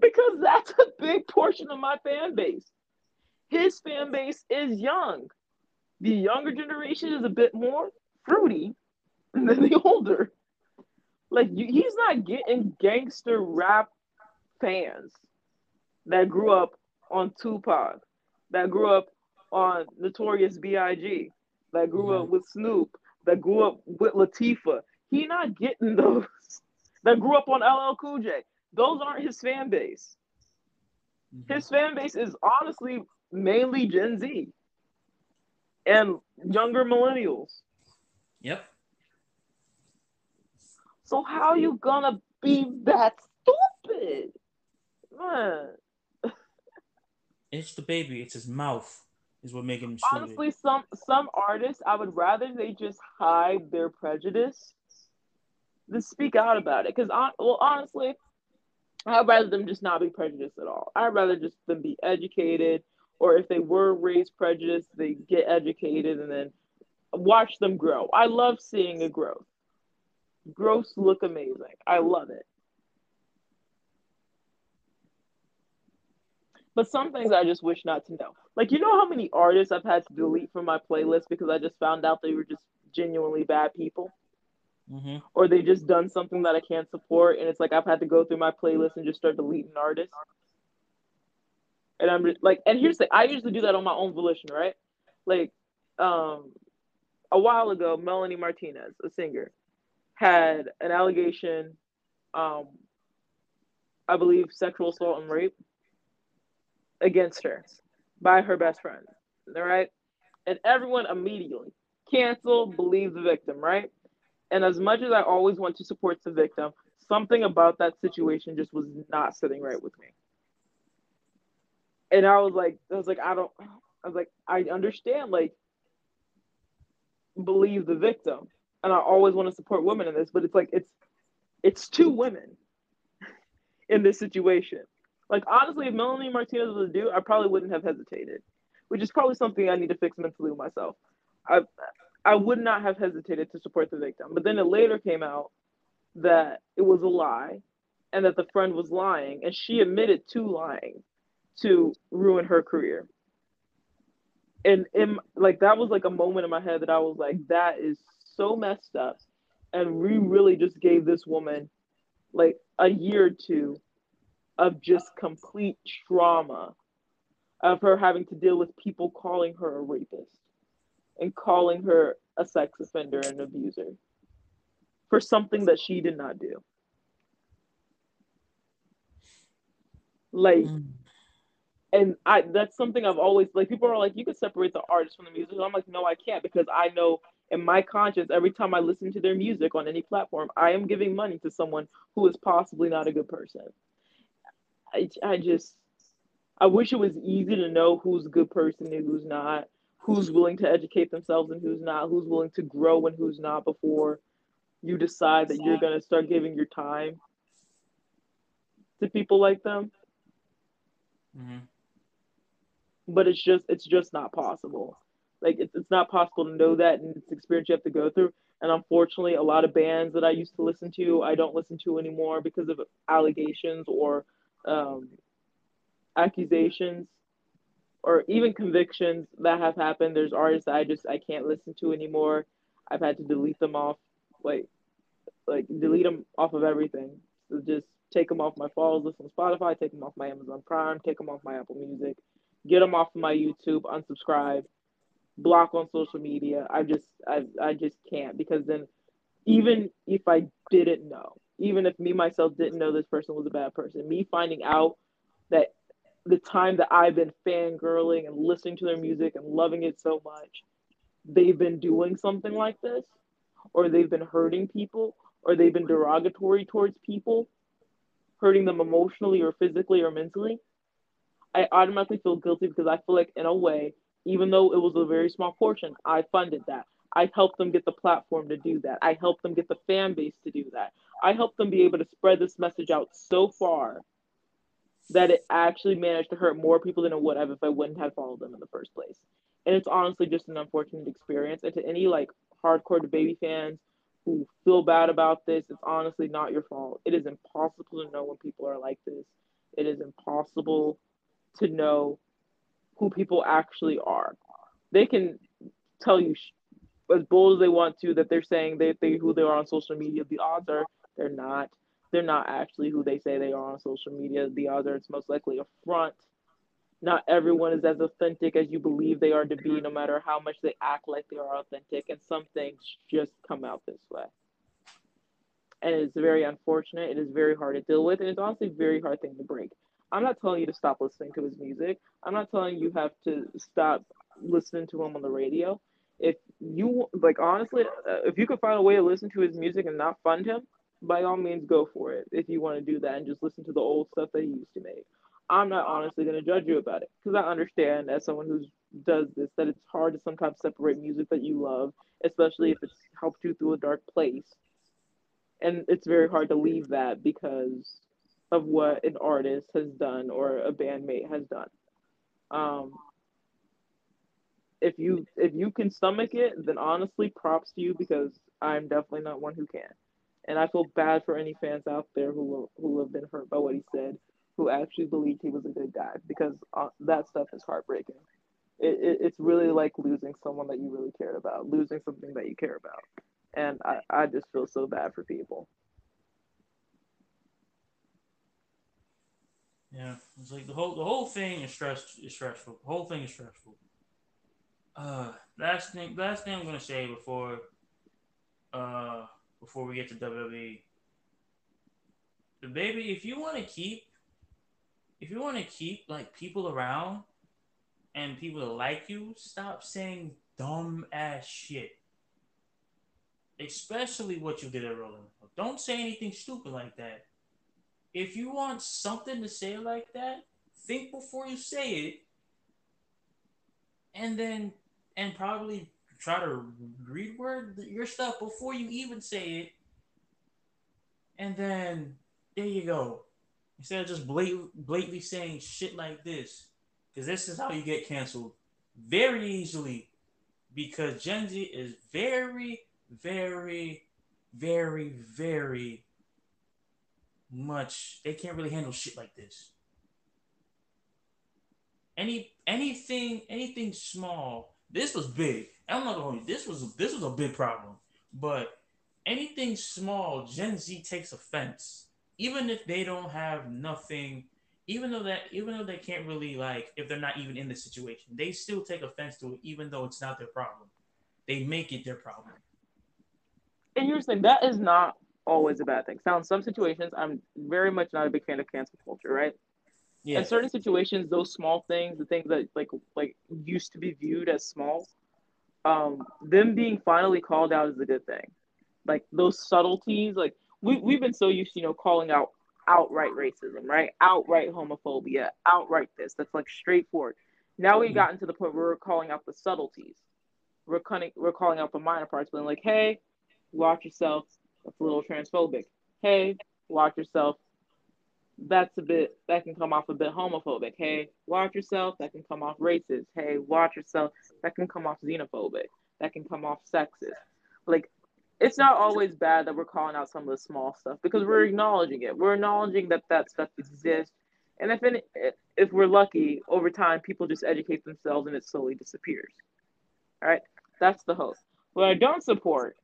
because that's a big portion of my fan base. His fan base is young. The younger generation is a bit more fruity than the older. Like you, he's not getting gangster rap fans that grew up on Tupac, that grew up on Notorious B.I.G., that grew up with Snoop, that grew up with Latifah. He not getting those that grew up on LL Cool J. Those aren't his fan base. Mhm. His fan base is honestly mainly Gen Z and younger millennials. Yep. So how are you gonna be that stupid? Man, It's DaBaby. It's his mouth. Is what making him stupid. honestly, some some artists, I would rather they just hide their prejudice than speak out about it. Because, well, honestly, I'd rather them just not be prejudiced at all. I'd rather just them be educated, or if they were raised prejudiced, they get educated and then watch them grow. I love seeing a growth. Growths look amazing. I love it. But some things I just wish not to know. Like, you know how many artists I've had to delete from my playlist because I just found out they were just genuinely bad people? Hmm Or they just done something that I can't support, and it's like I've had to go through my playlist and just start deleting artists. And I'm just, like, and here's the I usually do that on my own volition, right? Like, um, a while ago, Melanie Martinez, a singer, had an allegation, um, I believe, sexual assault and rape against her by her best friend. All right. And everyone immediately cancel, believe the victim, right? And as much as I always want to support the victim, something about that situation just was not sitting right with me. And I was like, I was like, I don't, I was like, I understand, like, believe the victim. And I always want to support women in this, but it's like, it's, it's two women in this situation. Like honestly, if Melanie Martinez was a dude, I probably wouldn't have hesitated, which is probably something I need to fix mentally myself. I I would not have hesitated to support the victim, but then it later came out that it was a lie, and that the friend was lying, and she admitted to lying to ruin her career. And in like that was like a moment in my head that I was like, that is so messed up, and we really just gave this woman like a year or two of just complete trauma of her having to deal with people calling her a rapist and calling her a sex offender and abuser for something that she did not do. Like, and I that's something I've always like people are like, you can separate the artist from the music. I'm like, no, I can't because I know in my conscience, every time I listen to their music on any platform, I am giving money to someone who is possibly not a good person. I, I just I wish it was easy to know who's a good person and who's not, who's willing to educate themselves and who's not, who's willing to grow and who's not before you decide that you're gonna start giving your time to people like them. hmm But it's just it's just not possible. Like it's it's not possible to know that and it's experience you have to go through. And unfortunately, a lot of bands that I used to listen to, I don't listen to anymore because of allegations or um, accusations or even convictions that have happened. There's artists that I just I can't listen to anymore. I've had to delete them off, like like delete them off of everything. So just take them off my falls, listen to Spotify, take them off my Amazon Prime, take them off my Apple Music, get them off of my YouTube, unsubscribe, block on social media. I just I I just can't because then even if I didn't know, even if me myself didn't know this person was a bad person, me finding out that the time that I've been fangirling and listening to their music and loving it so much, they've been doing something like this, or they've been hurting people, or they've been derogatory towards people, hurting them emotionally or physically or mentally. I automatically feel guilty because I feel like, in a way, even though it was a very small portion, I funded that. I helped them get the platform to do that. I helped them get the fan base to do that. I helped them be able to spread this message out so far that it actually managed to hurt more people than it would have if I wouldn't have followed them in the first place. And it's honestly just an unfortunate experience. And to any like hardcore baby fans who feel bad about this, it's honestly not your fault. It is impossible to know when people are like this. It is impossible to know who people actually are. They can tell you as bold as they want to that they're saying they, they who they are on social media. The odds are they're not they're not actually who they say they are on social media. The odds are it's most likely a front. Not everyone is as authentic as you believe they are to be, no matter how much they act like they are authentic. And some things just come out this way. And it's very unfortunate. It is very hard to deal with. And it's honestly a very hard thing to break. I'm not telling you to stop listening to his music. I'm not telling you have to stop listening to him on the radio. If you like, honestly, uh, if you could find a way to listen to his music and not fund him, by all means go for it if you want to do that and just listen to the old stuff that he used to make. I'm not honestly going to judge you about it because I understand as someone who does this that it's hard to sometimes separate music that you love, especially if it's helped you through a dark place. And it's very hard to leave that because of what an artist has done or a bandmate has done. Um, if you if you can stomach it, then honestly, props to you because I'm definitely not one who can. And I feel bad for any fans out there who who have been hurt by what he said, who actually believed he was a good guy, because uh, that stuff is heartbreaking. It, it, it's really like losing someone that you really cared about, losing something that you care about, and I, I just feel so bad for people. Yeah, it's like the whole the whole thing is stress is stressful. The whole thing is stressful. Uh, last thing last thing I'm gonna say before uh before we get to WWE. baby, if you want to keep, if you want to keep like people around and people like you, stop saying dumb ass shit. Especially what you did at Rolling. Don't say anything stupid like that. If you want something to say like that, think before you say it. And then, and probably try to read word your stuff before you even say it. And then there you go. Instead of just blat- blatantly saying shit like this, because this is how you get canceled very easily. Because Gen Z is very, very, very, very much. They can't really handle shit like this. Any anything anything small. This was big. I'm not gonna this was this was a big problem. But anything small, Gen Z takes offense. Even if they don't have nothing, even though that even though they can't really like if they're not even in the situation, they still take offense to it, even though it's not their problem. They make it their problem. And here's the thing, that is not always a bad thing. Now, in some situations, I'm very much not a big fan of cancel culture, right? Yeah. In certain situations, those small things, the things that like like used to be viewed as small, um, them being finally called out is a good thing. Like those subtleties, like we we've been so used to you know calling out outright racism, right? Outright homophobia, outright this. That's like straightforward. Now we mm-hmm. gotten to the point where we're calling out the subtleties. We're cutting, we're calling out the minor parts, being like, hey, watch yourself. That's a little transphobic. Hey, watch yourself that's a bit that can come off a bit homophobic. Hey, watch yourself. That can come off racist. Hey, watch yourself. That can come off xenophobic. That can come off sexist. Like, it's not always bad that we're calling out some of the small stuff because we're acknowledging it. We're acknowledging that that stuff exists And if any, if we're lucky, over time, people just educate themselves and it slowly disappears. All right, that's the hope. What I don't support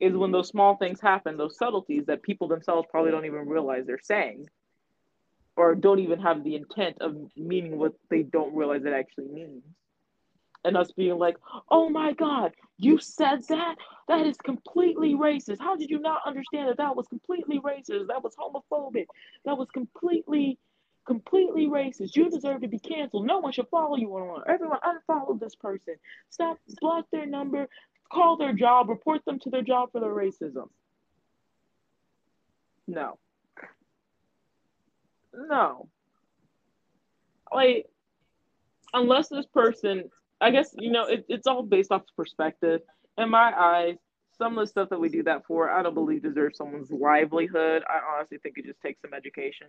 is when those small things happen, those subtleties that people themselves probably don't even realize they're saying, or don't even have the intent of meaning what they don't realize it actually means. And us being like, oh my God, you said that? That is completely racist. How did you not understand that that was completely racist? That was homophobic. That was completely, completely racist. You deserve to be canceled. No one should follow you anymore. Everyone unfollow this person. Stop, block their number, call their job, report them to their job for their racism. No. No. Like, unless this person, I guess, you know, it, it's all based off perspective. In my eyes, some of the stuff that we do that for, I don't believe deserves someone's livelihood. I honestly think it just takes some education.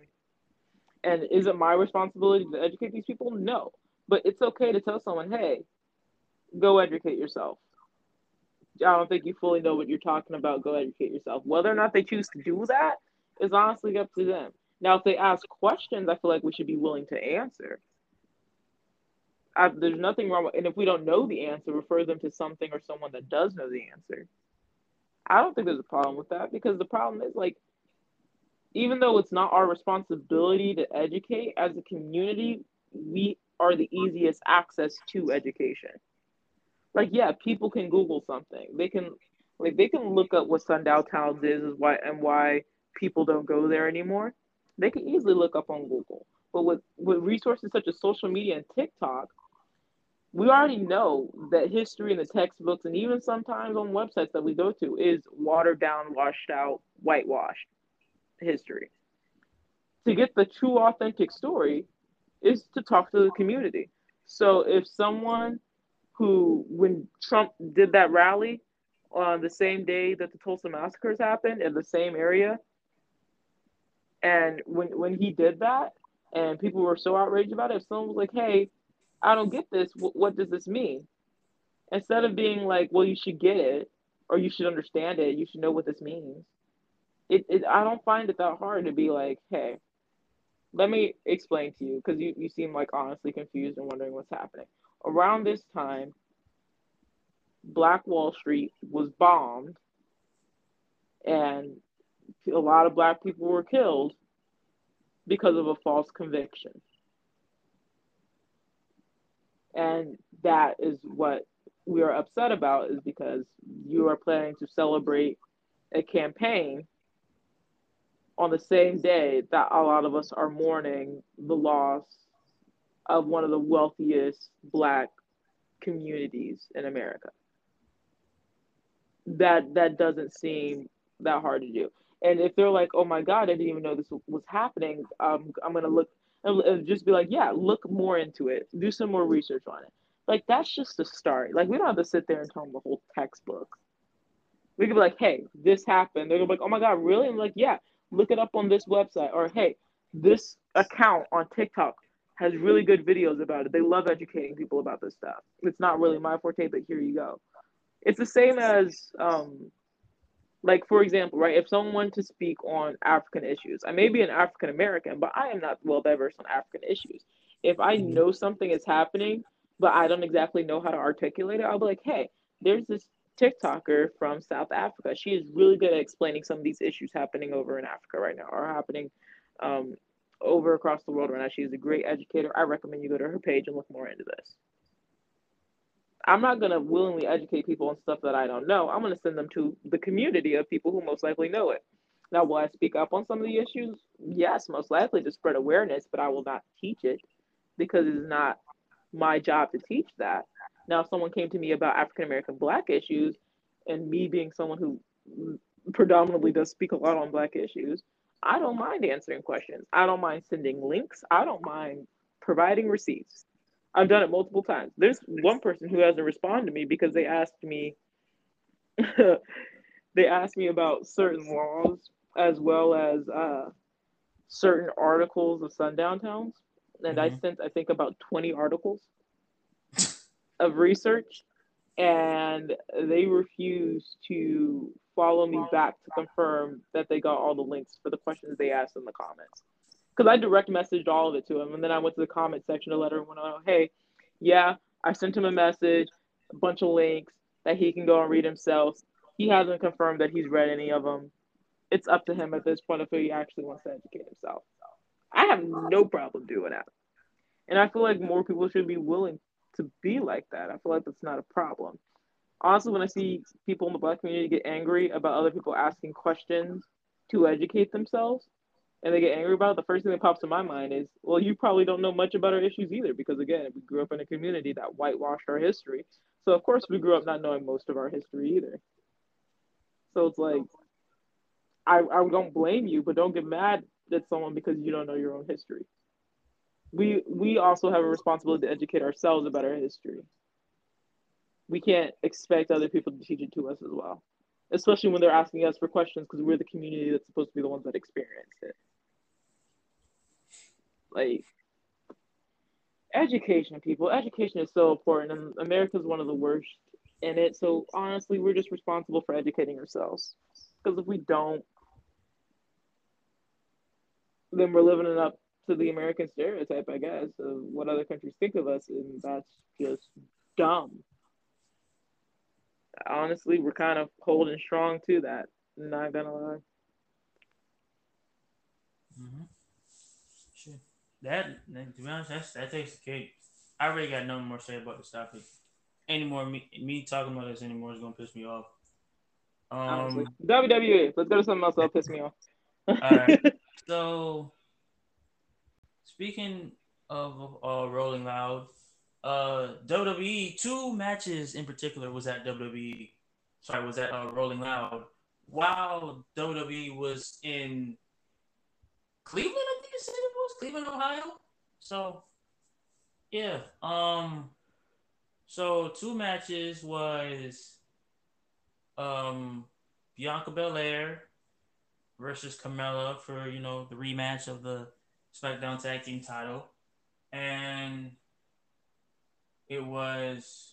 And is it my responsibility to educate these people? No. But it's okay to tell someone, hey, go educate yourself. I don't think you fully know what you're talking about. Go educate yourself. Whether or not they choose to do that is honestly up to them. Now, if they ask questions, I feel like we should be willing to answer. I, there's nothing wrong with, and if we don't know the answer, refer them to something or someone that does know the answer. I don't think there's a problem with that because the problem is like, even though it's not our responsibility to educate as a community, we are the easiest access to education like yeah, people can Google something. They can like they can look up what Sundown Towns is, is why and why people don't go there anymore. They can easily look up on Google. But with with resources such as social media and TikTok, we already know that history in the textbooks and even sometimes on websites that we go to is watered down, washed out, whitewashed history. To get the true authentic story is to talk to the community. So if someone who, when Trump did that rally on the same day that the Tulsa massacres happened in the same area, and when when he did that, and people were so outraged about it, if someone was like, "Hey, I don't get this. W- what does this mean?" Instead of being like, "Well, you should get it, or you should understand it. You should know what this means." It, it I don't find it that hard to be like, "Hey, let me explain to you," because you you seem like honestly confused and wondering what's happening around this time, Black Wall Street was bombed and a lot of black people were killed because of a false conviction. And that is what we are upset about is because you are planning to celebrate a campaign on the same day that a lot of us are mourning the loss of one of the wealthiest black communities in America. That that doesn't seem that hard to do. And if they're like, "Oh my God, I didn't even know this was happening," um, I'm gonna look and just be like, "Yeah, look more into it. Do some more research on it." Like that's just the start. Like we don't have to sit there and tell them the whole textbook. We could be like, "Hey, this happened." They're gonna be like, "Oh my God, really?" I'm like, "Yeah, look it up on this website." Or, "Hey, this account on TikTok has really good videos about it. They love educating people about this stuff. It's not really my forte, but here you go. It's the same as, um, like for example, right? If someone to speak on African issues, I may be an African American, but I am not well diverse on African issues. If I mm-hmm. know something is happening, but I don't exactly know how to articulate it, I'll be like, hey, there's this TikToker from South Africa. She is really good at explaining some of these issues happening over in Africa right now, or happening um, over across the world right now. She's a great educator. I recommend you go to her page and look more into this. I'm not going to willingly educate people on stuff that I don't know. I'm going to send them to the community of people who most likely know it. Now, will I speak up on some of the issues? Yes, most likely to spread awareness, but I will not teach it because it's not my job to teach that. Now, if someone came to me about African American Black issues, and me being someone who predominantly does speak a lot on Black issues, I don't mind answering questions. I don't mind sending links. I don't mind providing receipts. I've done it multiple times. There's one person who hasn't responded to me because they asked me they asked me about certain laws as well as uh, certain articles of sundown towns. And mm-hmm. I sent I think about 20 articles of research and they refused to follow me back to confirm that they got all the links for the questions they asked in the comments. Because I direct messaged all of it to him, and then I went to the comment section to let letter know, "Oh, hey, yeah, I sent him a message, a bunch of links that he can go and read himself. He hasn't confirmed that he's read any of them. It's up to him at this point if he actually wants to educate himself. I have no problem doing that, and I feel like more people should be willing to be like that. I feel like that's not a problem. Also, when I see people in the black community get angry about other people asking questions to educate themselves, and they get angry about it, the first thing that pops to my mind is, well, you probably don't know much about our issues either, because again, we grew up in a community that whitewashed our history. So of course we grew up not knowing most of our history either. So it's like, I I don't blame you, but don't get mad at someone because you don't know your own history. We we also have a responsibility to educate ourselves about our history. We can't expect other people to teach it to us as well, especially when they're asking us for questions because we're the community that's supposed to be the ones that experienced it. Like education, people. Education is so important, and America is one of the worst in it. So honestly, we're just responsible for educating ourselves. Because if we don't, then we're living it up to the American stereotype, I guess, of what other countries think of us, and that's just dumb. Honestly, we're kind of holding strong to that. Not gonna lie. Mm-hmm. That, to be honest, that's, that takes the cake. I already got nothing more to say about this topic. Anymore, me, me talking about this anymore is gonna piss me off. Um, WWE. Let's go to something else that'll piss me off. all right. So, speaking of uh, Rolling Loud, uh, WWE two matches in particular was at WWE. Sorry, was at uh, Rolling Loud. While WWE was in Cleveland, I think it said it was Cleveland, Ohio. So, yeah. Um. So two matches was um Bianca Belair versus Carmella for you know the rematch of the SmackDown Tag Team title, and it was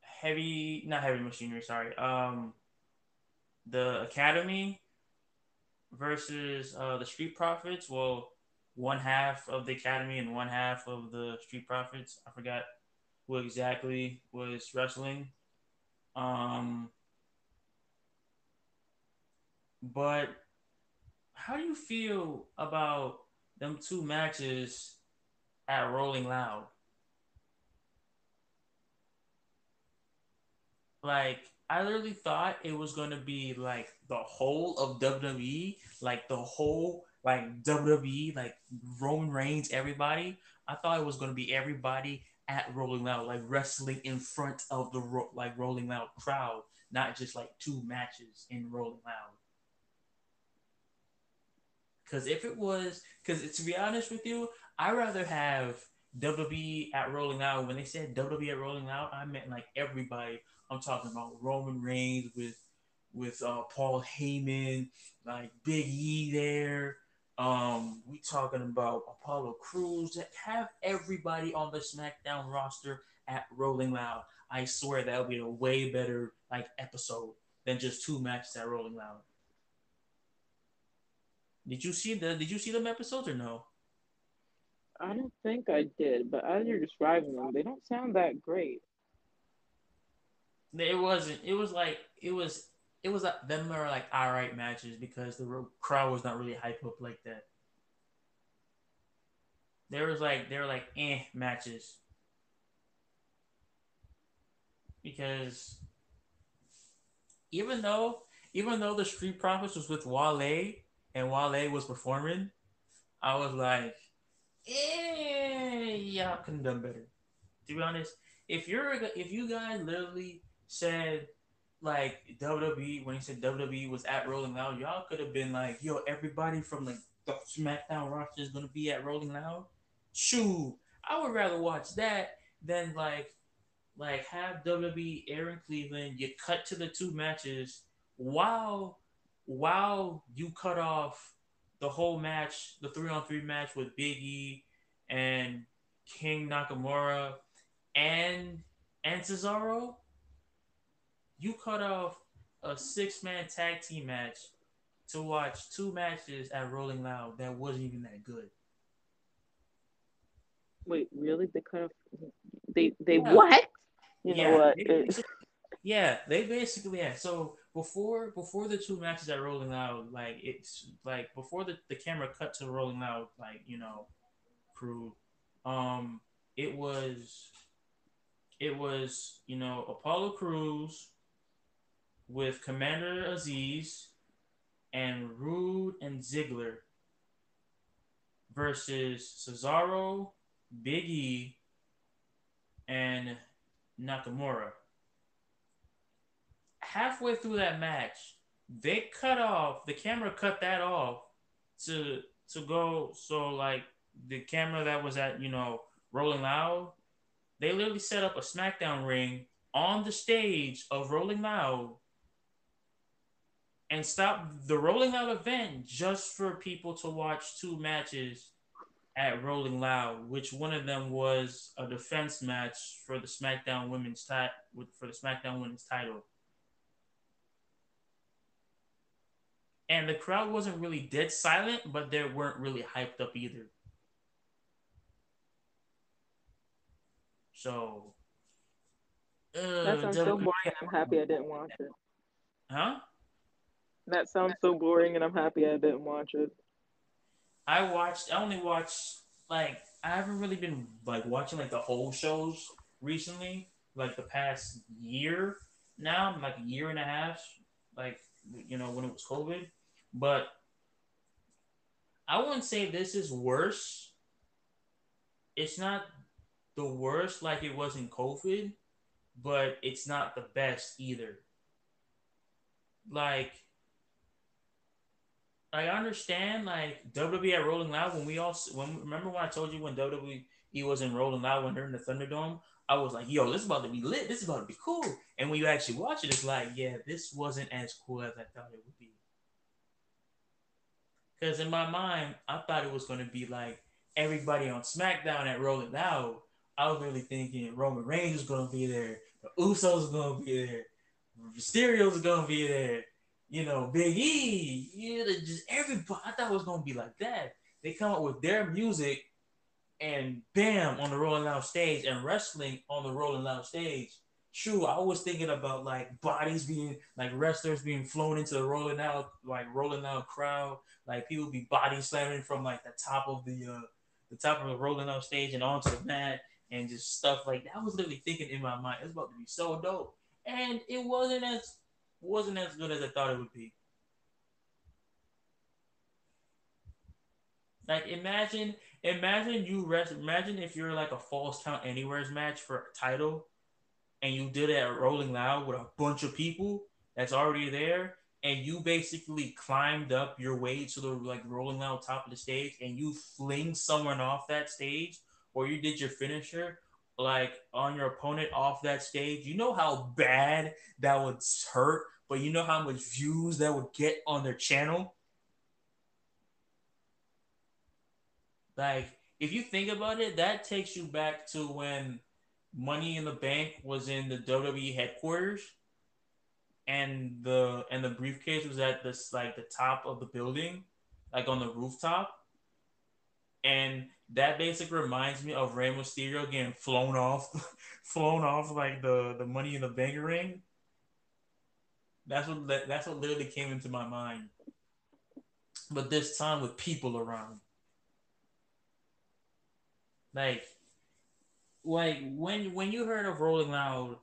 heavy, not heavy machinery. Sorry, um, the Academy versus uh, the Street Profits. Well, one half of the Academy and one half of the Street Profits. I forgot who exactly was wrestling. Um, but how do you feel about them two matches at Rolling Loud? Like, I literally thought it was gonna be like the whole of WWE, like the whole like WWE, like Roman Reigns, everybody. I thought it was gonna be everybody at Rolling Loud, like wrestling in front of the ro- like Rolling Loud crowd, not just like two matches in Rolling Loud. Because if it was, because to be honest with you, I rather have WWE at Rolling Loud. When they said WWE at Rolling Loud, I meant like everybody. I'm talking about Roman Reigns with with uh, Paul Heyman, like Big E there. Um, we talking about Apollo Crews. That have everybody on the SmackDown roster at Rolling Loud. I swear that would be a way better like episode than just two matches at Rolling Loud. Did you see the Did you see them episodes or no? I don't think I did, but as you're describing them, they don't sound that great. It wasn't. It was like it was. It was like them are like all right matches because the crowd was not really hype up like that. There was like they were like eh matches because even though even though the Street Profits was with Wale and Wale was performing, I was like, eh, y'all could have done better. To be honest, if you're if you guys literally said like WWE when he said WWE was at Rolling Loud, y'all could have been like, yo, everybody from like the SmackDown roster is gonna be at Rolling Loud. Shoot, I would rather watch that than like like have WWE air in Cleveland. You cut to the two matches while while you cut off the whole match, the three on three match with Big E and King Nakamura and and Cesaro, you cut off a six man tag team match to watch two matches at Rolling Loud that wasn't even that good. Wait, really? They cut off. They they yeah. what? You yeah, know what? They yeah, they basically yeah. So before before the two matches at Rolling Loud, like it's like before the, the camera cut to Rolling Loud, like you know, crew, um, it was it was you know Apollo Crews with Commander Azeez and Roode and Ziggler versus Cesaro, Big E, and Nakamura. Halfway through that match, they cut off the camera cut that off to to go so like the camera that was at you know rolling loud they literally set up a smackdown ring on the stage of rolling loud and stop the rolling loud event just for people to watch two matches at Rolling Loud, which one of them was a defense match for the SmackDown Women's title for the SmackDown Women's title. And the crowd wasn't really dead silent, but they weren't really hyped up either. So uh, that sounds so boring. I'm happy I didn't watch it. Huh? That sounds so boring, and I'm happy I didn't watch it. I watched. I only watched like I haven't really been like watching like the whole shows recently, like the past year now, like a year and a half, like you know when it was COVID. But I wouldn't say this is worse. It's not the worst like it was in COVID, but it's not the best either. Like I understand like WWE at Rolling Loud when we all when remember when I told you when WWE was in Rolling Loud when they're in the Thunderdome, I was like, yo, this is about to be lit. This is about to be cool. And when you actually watch it, it's like, yeah, this wasn't as cool as I thought it would be. Because in my mind, I thought it was going to be like everybody on SmackDown at Rolling Loud. I was really thinking Roman Reigns was going to be there, the Usos are going to be there, Mysterio's going to be there, you know, Big E, yeah, just everybody. I thought it was gonna be like that. They come up with their music, and bam, on the Rolling Loud stage, and wrestling on the Rolling Loud stage. True, I was thinking about like bodies being like wrestlers being flown into the Rolling Loud, like Rolling Loud crowd, like people be body slamming from like the top of the uh the top of the Rolling Loud stage and onto the mat and just stuff like that. I was literally thinking in my mind, it's about to be so dope, and it wasn't as wasn't as good as I thought it would be. Like imagine, imagine you rest. Imagine if you're like a false count anywhere's match for a title, and you did it at Rolling Loud with a bunch of people that's already there, and you basically climbed up your way to the like Rolling Loud top of the stage, and you fling someone off that stage, or you did your finisher, like on your opponent off that stage, you know how bad that would hurt but you know how much views that would get on their channel? Like, if you think about it, that takes you back to when Money in the Bank was in the WWE headquarters and the and the briefcase was at this like the top of the building, like on the rooftop. And that basically reminds me of Rey Mysterio getting flown off, flown off like the the Money in the Bank ring. That's what that's what literally came into my mind. But this time with people around. Like like when when you heard of Rolling Loud,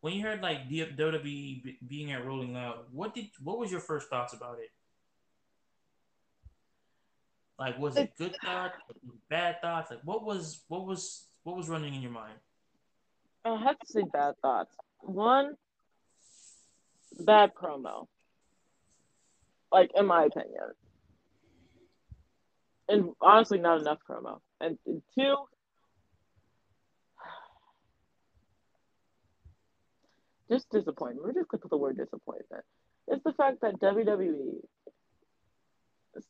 when you heard like WWE being at Rolling Loud, what did what was your first thoughts about it? Like was it good thoughts, bad thoughts? Like what was what was what was running in your mind? I have to say bad thoughts. One, bad promo. Like in my opinion. And honestly not enough promo. And, and two just disappointment. We're just gonna put the word disappointment. It's the fact that WWE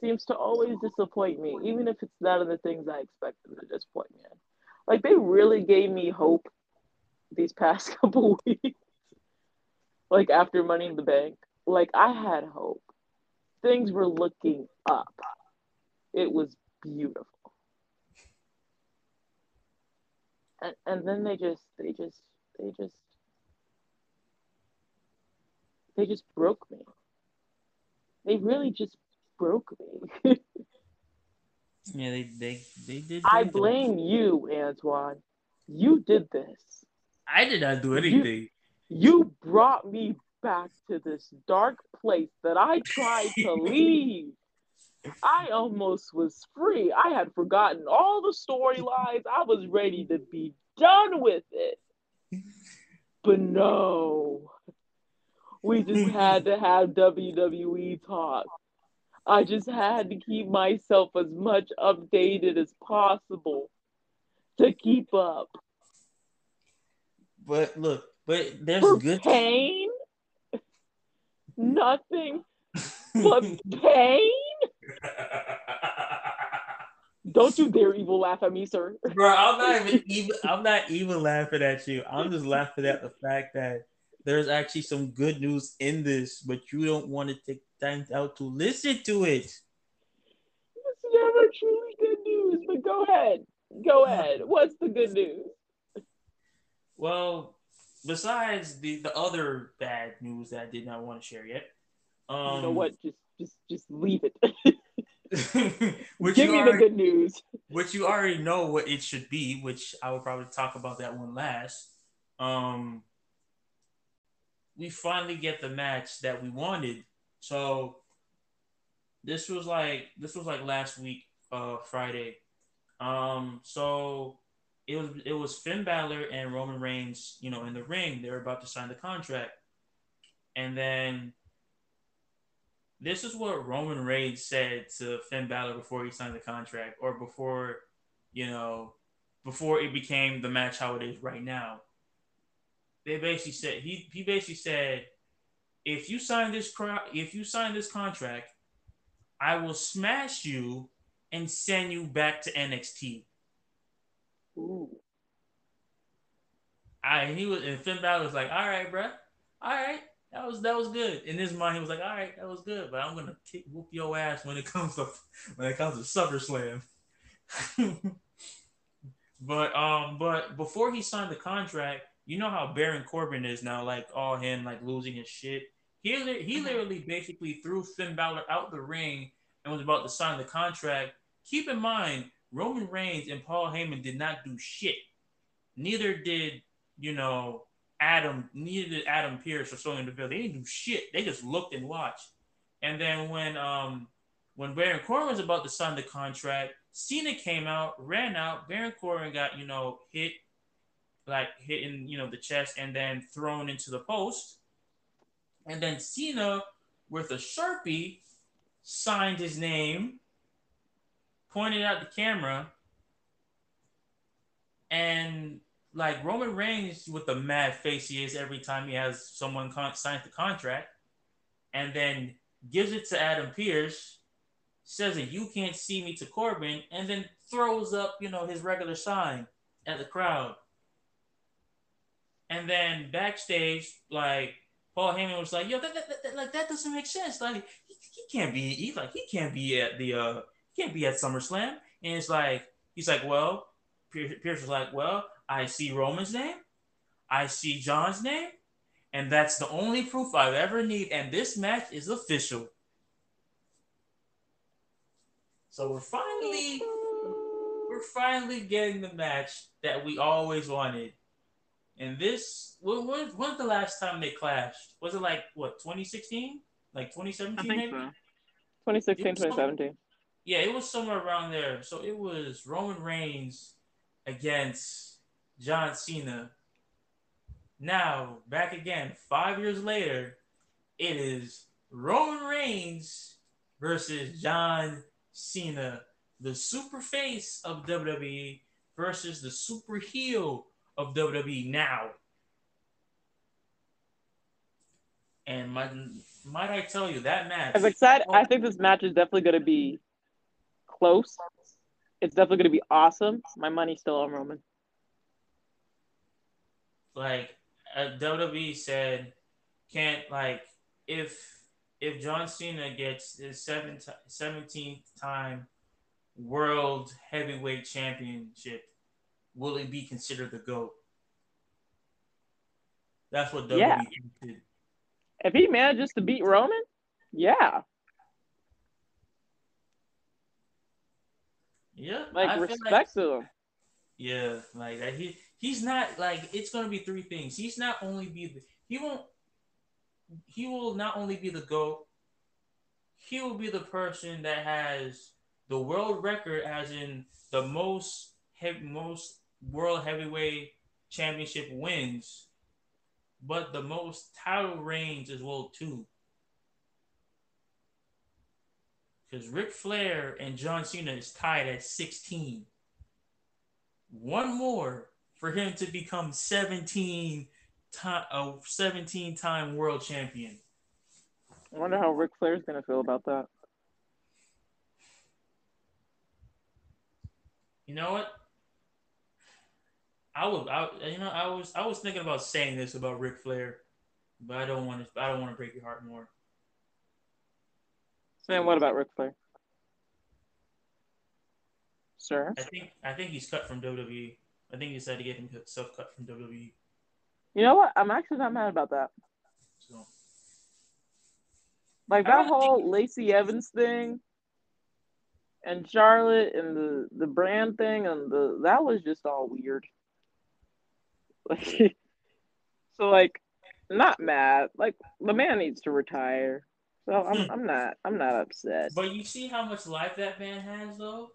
seems to always disappoint me, even if it's not in the things I expect them to disappoint me in. Like they really gave me hope these past couple weeks like after Money in the Bank. Like I had hope. things were looking up. It was beautiful. And and then they just they just they just they just broke me. They really just broke me. yeah, they they they did. I blame you, Antoine. You did this. I did not do anything. You, you brought me back to this dark place that I tried to leave. I almost was free. I had forgotten all the storylines. I was ready to be done with it. But no, we just had to have WWE talk. I just had to keep myself as much updated as possible to keep up. But look, but there's For good pain. Nothing but pain. Don't you dare evil laugh at me, sir. Bro, I'm not even, even I'm not even laughing at you. I'm just laughing at the fact that there's actually some good news in this, but you don't want to take time out to listen to it. It's never truly good news, but go ahead. Go ahead. What's the good news? Well, besides the, the other bad news that I did not want to share yet. Um, you know what? Just just just leave it. which Give me already, the good news. Which you already know what it should be, which I will probably talk about that one last. Um, we finally get the match that we wanted. So this was like this was like last week, uh, Friday. Um, so it was it was Finn Balor and Roman Reigns, you know, in the ring. They were about to sign the contract, and then this is what Roman Reigns said to Finn Balor before he signed the contract, or before, you know, before it became the match how it is right now. They basically said he he basically said, if you sign this if you sign this contract, I will smash you and send you back to NXT. Ooh. I he was and Finn Balor was like, all right, bro, all right, that was that was good. In his mind, he was like, all right, that was good, but I'm gonna kick whoop your ass when it comes to when it comes to SummerSlam. but um, but before he signed the contract, you know how Baron Corbin is now, like all him like losing his shit. He he literally basically threw Finn Balor out the ring and was about to sign the contract. Keep in mind, Roman Reigns and Paul Heyman did not do shit. Neither did, you know, Adam, neither did Adam Pearce or Sonya Deville. They didn't do shit. They just looked and watched. And then when um when Baron Corbin was about to sign the contract, Cena came out, ran out. Baron Corbin got, you know, hit, like hitting, you know, the chest and then thrown into the post. And then Cena, with a Sharpie, signed his name pointed at the camera, and like Roman Reigns with the mad face he is every time he has someone con- signs the contract, and then gives it to Adam Pearce, says that you can't see me to Corbin, and then throws up you know his regular sign at the crowd. And then backstage, like Paul Heyman was like, "Yo, that, that, that, like that doesn't make sense. Like he, he can't be. He's like he can't be at the uh can't be at SummerSlam. And it's like, he's like, well, Pearce was like, well, I see Roman's name, I see John's name, and that's the only proof I ever need. And this match is official. So we're finally, we're finally getting the match that we always wanted. And this, when, when, when's the last time they clashed? Was it like what 2016? Like 2017 maybe? So. 2016, 2017 yeah, it was somewhere around there. So it was Roman Reigns against John Cena. Now, back again, five years later, it is Roman Reigns versus John Cena, the super face of WWE versus the super heel of WWE now. And my, might I tell you that match? I'm excited. Oh. I think this match is definitely going to be close. It's definitely going to be awesome. My money's still on Roman. Like uh, WWE said, can't like if if John Cena gets his seven 17th time world heavyweight championship, will it be considered the GOAT? That's what WWE Yeah. did. If he manages to beat Roman, yeah, Yeah. like I respect to him. Yeah, like that. He he's not like it's gonna be three things. He's not only be the he won't he will not only be the goat. He will be the person that has the world record, as in the most heavy, most world heavyweight championship wins, but the most title reigns as well too. Because Ric Flair and John Cena is tied at 16. One more for him to become 17 time a 17 time world champion. I wonder how Ric Flair's gonna feel about that. You know what? I would I you know I was I was thinking about saying this about Ric Flair, but I don't want to I don't want to break your heart more. Sam, what about Ric Flair? Sir? I think I think he's cut from WWE. I think he decided to get himself cut from WWE. You know what? I'm actually not mad about that. So Like that whole Lacey Evans thing and Charlotte and the the brand thing and the that was just all weird. Like so like not mad. Like the man needs to retire. So I'm hmm. I'm not I'm not upset. But you see how much life that man has though?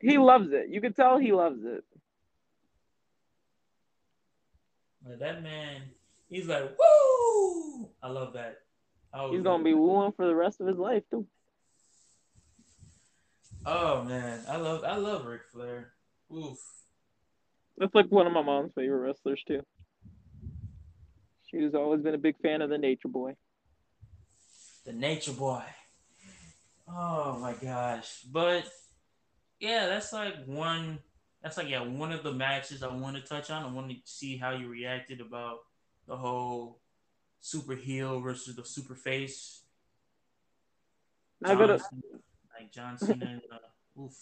He loves it. You can tell he loves it. Like that man, he's like, woo! I love that. I He's gonna love be wooing for the rest of his life too. Oh man, I love I love Ric Flair. Oof. That's like one of my mom's favorite wrestlers too. She's always been a big fan of the Nature Boy. The Nature Boy. Oh my gosh. But yeah, that's like one that's like yeah, one of the matches I want to touch on. I want to see how you reacted about the whole super heel versus the super face. John Cena- like John Cena and, uh, oof.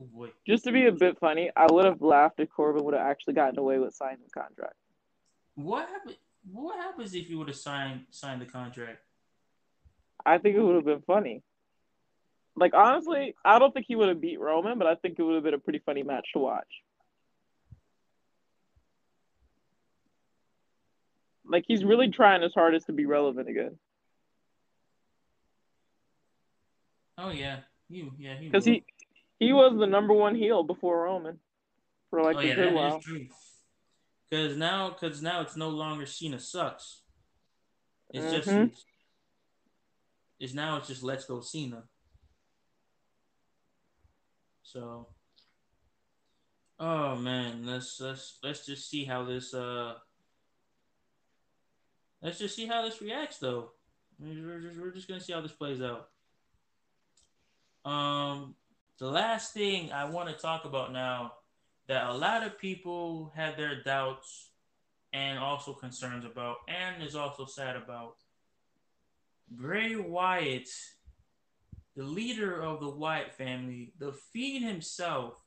Oh boy. just to be a bit funny, I would have laughed if Corbin would have actually gotten away with signing the contract. What happened what happens if you would have signed signed the contract? I think it would have been funny. Like honestly, I don't think he would have beat Roman, but I think it would have been a pretty funny match to watch. Like he's really trying his hardest to be relevant again. Oh yeah. You yeah, Because will. he he was the number one heel before Roman for like oh a yeah, good while. Because now, because now it's no longer Cena sucks. It's just, mm-hmm. It's now it's just let's go Cena. So, oh man, let's let's let's just see how this uh. Let's just see how this reacts, though. We're just, we're just gonna see how this plays out. Um, the last thing I want to talk about now that a lot of people have their doubts and also concerns about, and is also sad about. Bray Wyatt, the leader of the Wyatt family, the Fiend himself,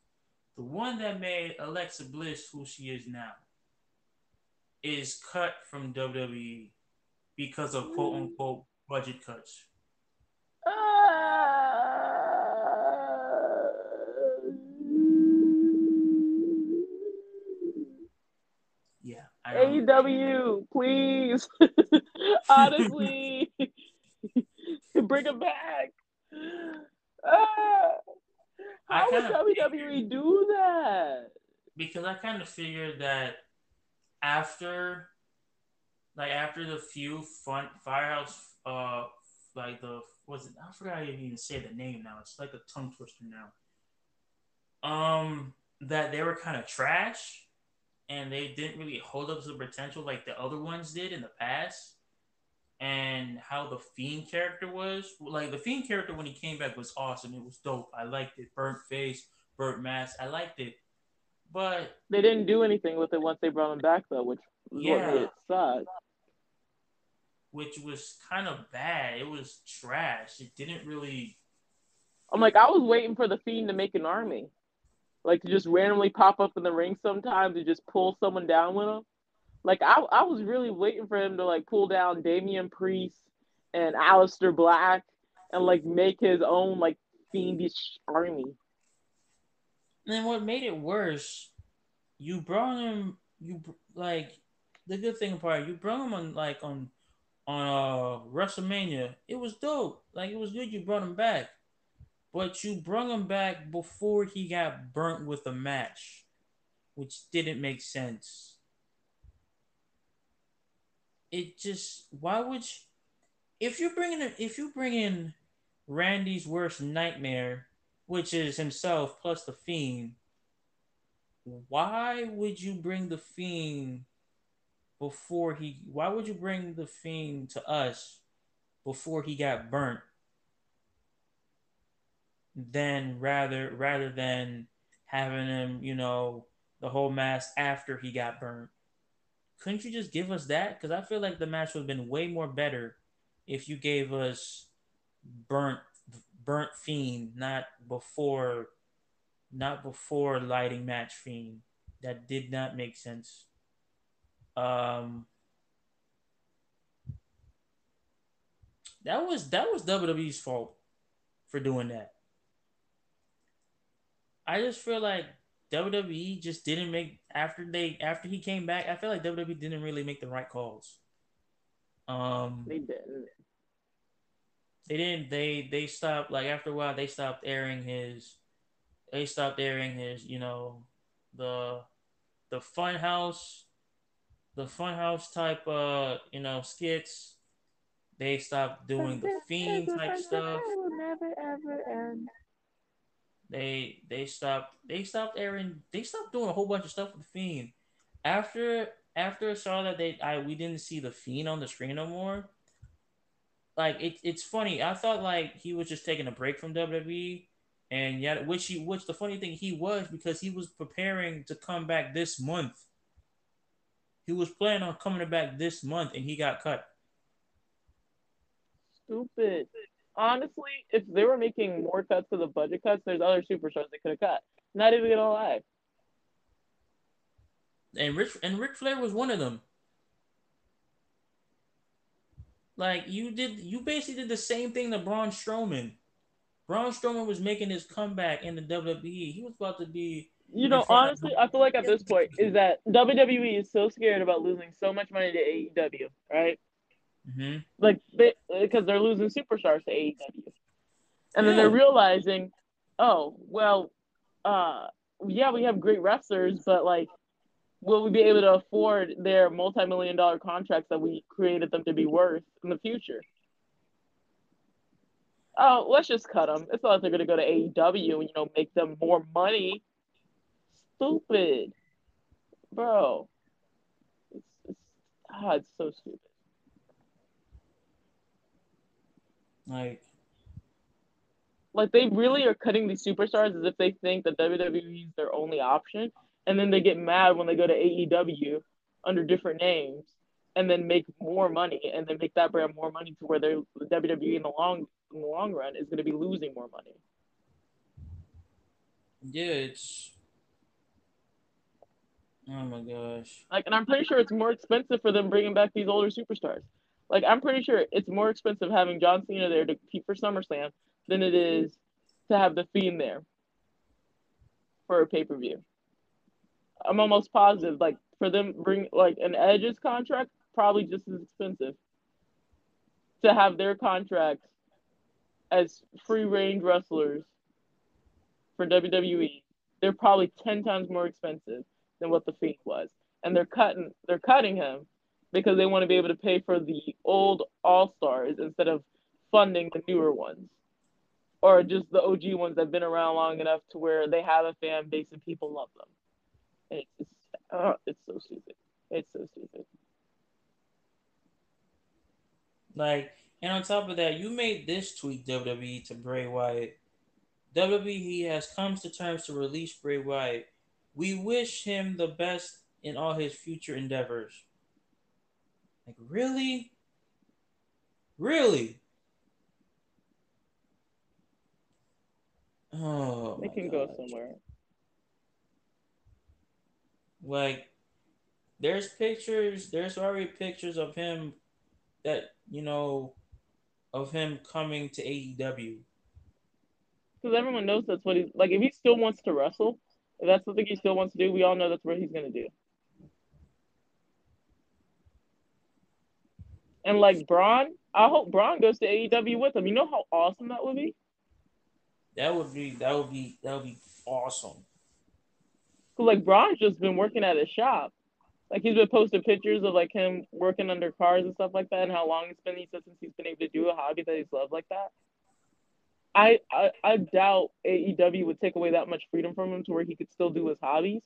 the one that made Alexa Bliss who she is now, is cut from WWE because of quote mm. unquote budget cuts. Uh, yeah, don't know. AEW, please. Honestly, bring it back. Ah, how would WWE do that? because I kind of figured that after, like after the few fun firehouse, uh, like the was it? I forgot how to even say the name now. It's like a tongue twister now. Um, that they were kind of trash, and they didn't really hold up to the potential like the other ones did in the past. And how the Fiend character was, like the Fiend character when he came back was awesome. It was dope. I liked it. Burnt face, burnt mask. I liked it. But They didn't do anything with it once they brought him back, though, which Yeah. it suck. which was kind of bad. It was trash. It didn't really. I'm like, I was waiting for the Fiend to make an army, like to just randomly pop up in the ring sometimes and just pull someone down with him. Like I, I was really waiting for him to like pull down Damian Priest and Aleister Black and like make his own like fiendish army. And then what made it worse, you brought him. You like the good thing about you brought him on like on on uh WrestleMania. It was dope. Like it was good. You brought him back, but you brought him back before he got burnt with a match, which didn't make sense. It just why would you, if you're bringing if you bring in Randy's worst nightmare, which is himself plus the Fiend, why would you bring the Fiend before he? Why would you bring the Fiend to us before he got burnt? Then rather rather than having him, you know, the whole mask after he got burnt. Couldn't you just give us that? Because I feel like the match would have been way more better if you gave us burnt burnt fiend, not before not before lighting match fiend. That did not make sense. Um that was that was WWE's fault for doing that. I just feel like WWE just didn't make after they after he came back. I feel like WWE didn't really make the right calls. Um, they didn't. They didn't. They they stopped like after a while. They stopped airing his. They stopped airing his. You know, the the Funhouse, the Funhouse type. Uh, you know, skits. They stopped doing the fiend type stuff. Will never ever end. They they stopped they stopped airing they stopped doing a whole bunch of stuff with the Fiend. After after I saw that they I we didn't see the Fiend on the screen no more. Like it, it's funny. I thought like he was just taking a break from WWE, and yet which he which the funny thing he was because he was preparing to come back this month. He was planning on coming back this month, and he got cut. Stupid honestly, if they were making more cuts to the budget cuts, there's other superstars they could have cut. Not even gonna lie. And Rich and Ric Flair was one of them. Like you did, you basically did the same thing to Braun Strowman. Braun Strowman was making his comeback in the WWE. He was about to be. You know, honestly, I feel like at this point is that WWE is so scared about losing so much money to AEW, right? Mm-hmm. Like because they, are losing superstars to AEW, and yeah. then they're realizing, oh well, uh, yeah, we have great wrestlers, but like, will we be able to afford their multi-million dollar contracts that we created them to be worth in the future? Oh, let's just cut them. It's not like they're gonna go to AEW and you know make them more money. Stupid, bro. It's, it's, ah, it's so stupid. Like, like they really are cutting these superstars as if they think that WWE is their only option, and then they get mad when they go to AEW under different names, and then make more money, and then make that brand more money to where they're WWE in the long in the long run is going to be losing more money. Yeah, it's. Oh my gosh. Like, and I'm pretty sure it's more expensive for them bringing back these older superstars. Like I'm pretty sure it's more expensive having John Cena there to compete for SummerSlam than it is to have the Fiend there for a pay per view. I'm almost positive, like for them bring like an Edge's contract probably just as expensive to have their contracts as free range wrestlers for WWE. They're probably ten times more expensive than what the Fiend was, and they're cutting they're cutting him because they want to be able to pay for the old all stars instead of funding the newer ones or just the OG ones that've been around long enough to where they have a fan base and people love them. And it's just, uh, it's so stupid. It's so stupid. Like, and on top of that, you made this tweet WWE to Bray Wyatt. WWE has come to terms to release Bray Wyatt. We wish him the best in all his future endeavors. Like, really? Really? Oh, they can go somewhere. Like, there's pictures. There's already pictures of him that you know of him coming to AEW. Because everyone knows that's what he's like. If he still wants to wrestle, if that's the thing he still wants to do, we all know that's what he's gonna do. And like Braun, I hope Braun goes to AEW with him. You know how awesome that would be. That would be that would be that would be awesome. Like Braun's just been working at his shop. Like he's been posting pictures of like him working under cars and stuff like that, and how long it's been he said since he's been able to do a hobby that he's loved like that. I, I I doubt AEW would take away that much freedom from him to where he could still do his hobbies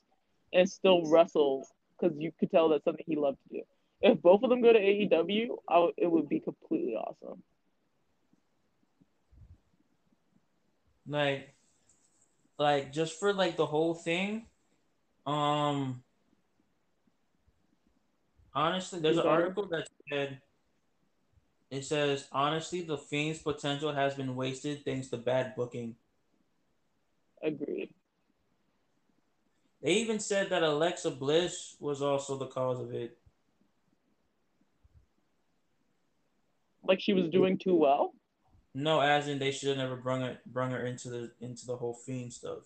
and still wrestle because you could tell that's something he loved to do. If both of them go to AEW, it would be completely awesome. Like, like just for like the whole thing, um. Honestly, there's an article that said it says honestly the Fiend's potential has been wasted thanks to bad booking. Agreed. They even said that Alexa Bliss was also the cause of it. Like she was doing too well? No, as in they should have never brung her brung her into the into the whole fiend stuff.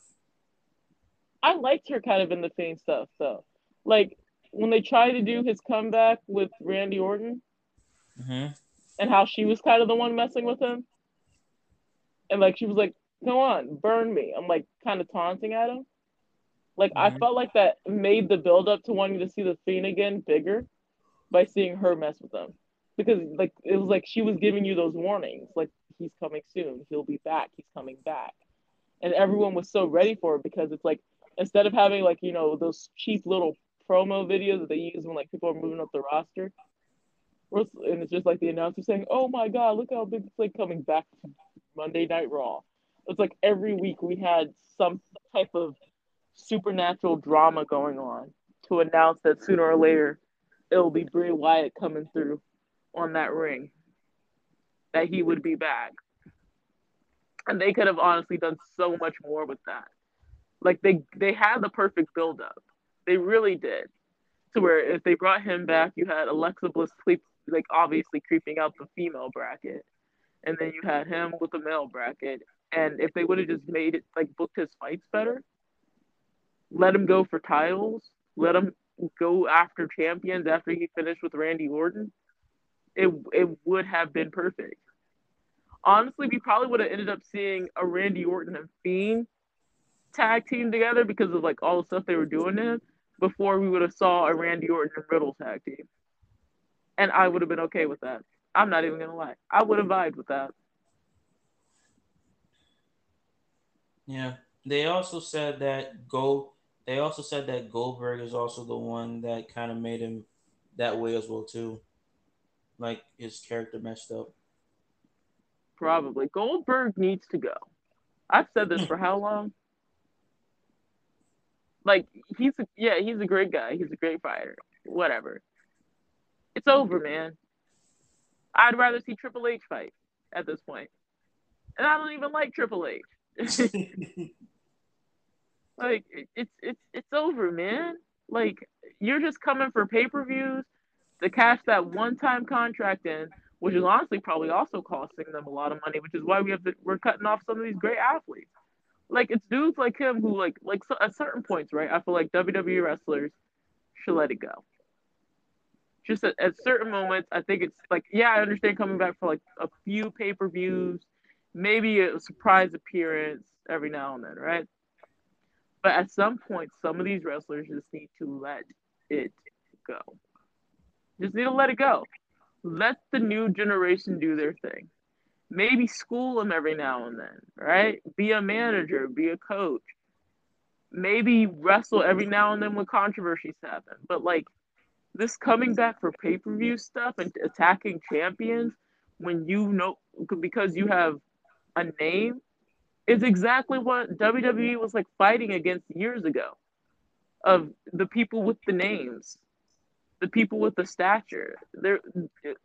I liked her kind of in the fiend stuff though. Like when they tried to do his comeback with Randy Orton, mm-hmm. and how she was kind of the one messing with him, and like she was like, "Come on, burn me." I'm like kind of taunting at him. Like mm-hmm. I felt like that made the build up to wanting to see the Fiend again bigger by seeing her mess with them, because like it was like she was giving you those warnings, like he's coming soon, he'll be back, he's coming back, and everyone was so ready for it because it's like instead of having like you know those cheap little promo videos that they use when like people are moving up the roster. And it's just like the announcer saying, "Oh my God, look how big it's like coming back to Monday Night Raw." It's like every week we had some type of supernatural drama going on to announce that sooner or later it'll be Bray Wyatt coming through on that ring, that he would be back. And they could have honestly done so much more with that. Like they they had the perfect build up. They really did. To where if they brought him back, you had Alexa Bliss sleep like obviously creeping out the female bracket, and then you had him with the male bracket. And if they would have just made it like booked his fights better, let him go for titles, let him go after champions after he finished with Randy Orton, it it would have been perfect. Honestly, we probably would have ended up seeing a Randy Orton and Fiend tag team together because of like all the stuff they were doing him before we would have saw a Randy Orton and Riddle tag team. And I would have been okay with that. I'm not even gonna lie. I would have vibed with that. Yeah. They also said that Gold they also said that Goldberg is also the one that kind of made him that way as well too. Like his character messed up. Probably. Goldberg needs to go. I've said this for how long? Like he's a, yeah, he's a great guy. He's a great fighter. Whatever. It's over, man. I'd rather see Triple H fight at this point. And I don't even like Triple H. like it's it's it's over, man. Like you're just coming for pay-per-views to cash that one-time contract in, which is honestly probably also costing them a lot of money, which is why we have to, we're cutting off some of these great athletes like it's dudes like him who like like so, at certain points, right? I feel like WWE wrestlers should let it go. Just at, at certain moments, I think it's like yeah, I understand coming back for like a few pay per views, maybe a surprise appearance every now and then, right? But at some point, some of these wrestlers just need to let it go. Just need to let it go. Let the new generation do their thing maybe school them every now and then, right? Be a manager, be a coach. Maybe wrestle every now and then when controversies happen. But like this coming back for pay per view stuff and attacking champions when you know because you have a name is exactly what WWE was like fighting against years ago of the people with the names, the people with the stature. There,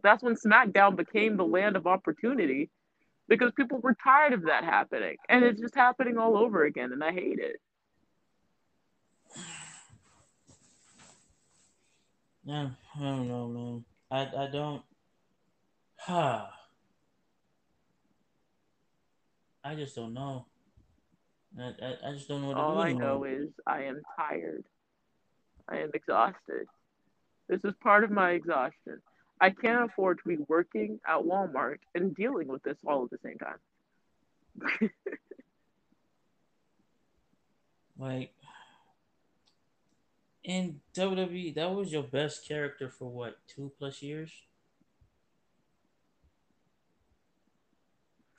that's when SmackDown became the land of opportunity, because people were tired of that happening, and it's just happening all over again, and I hate it. Yeah, I don't know, man. I I don't. Huh. I just don't know. I, I, I just don't know what All to do. I know is I am tired. I am exhausted. This is part of my exhaustion. I can't afford to be working at Walmart and dealing with this all at the same time. Like in WWE, that was your best character for what two plus years.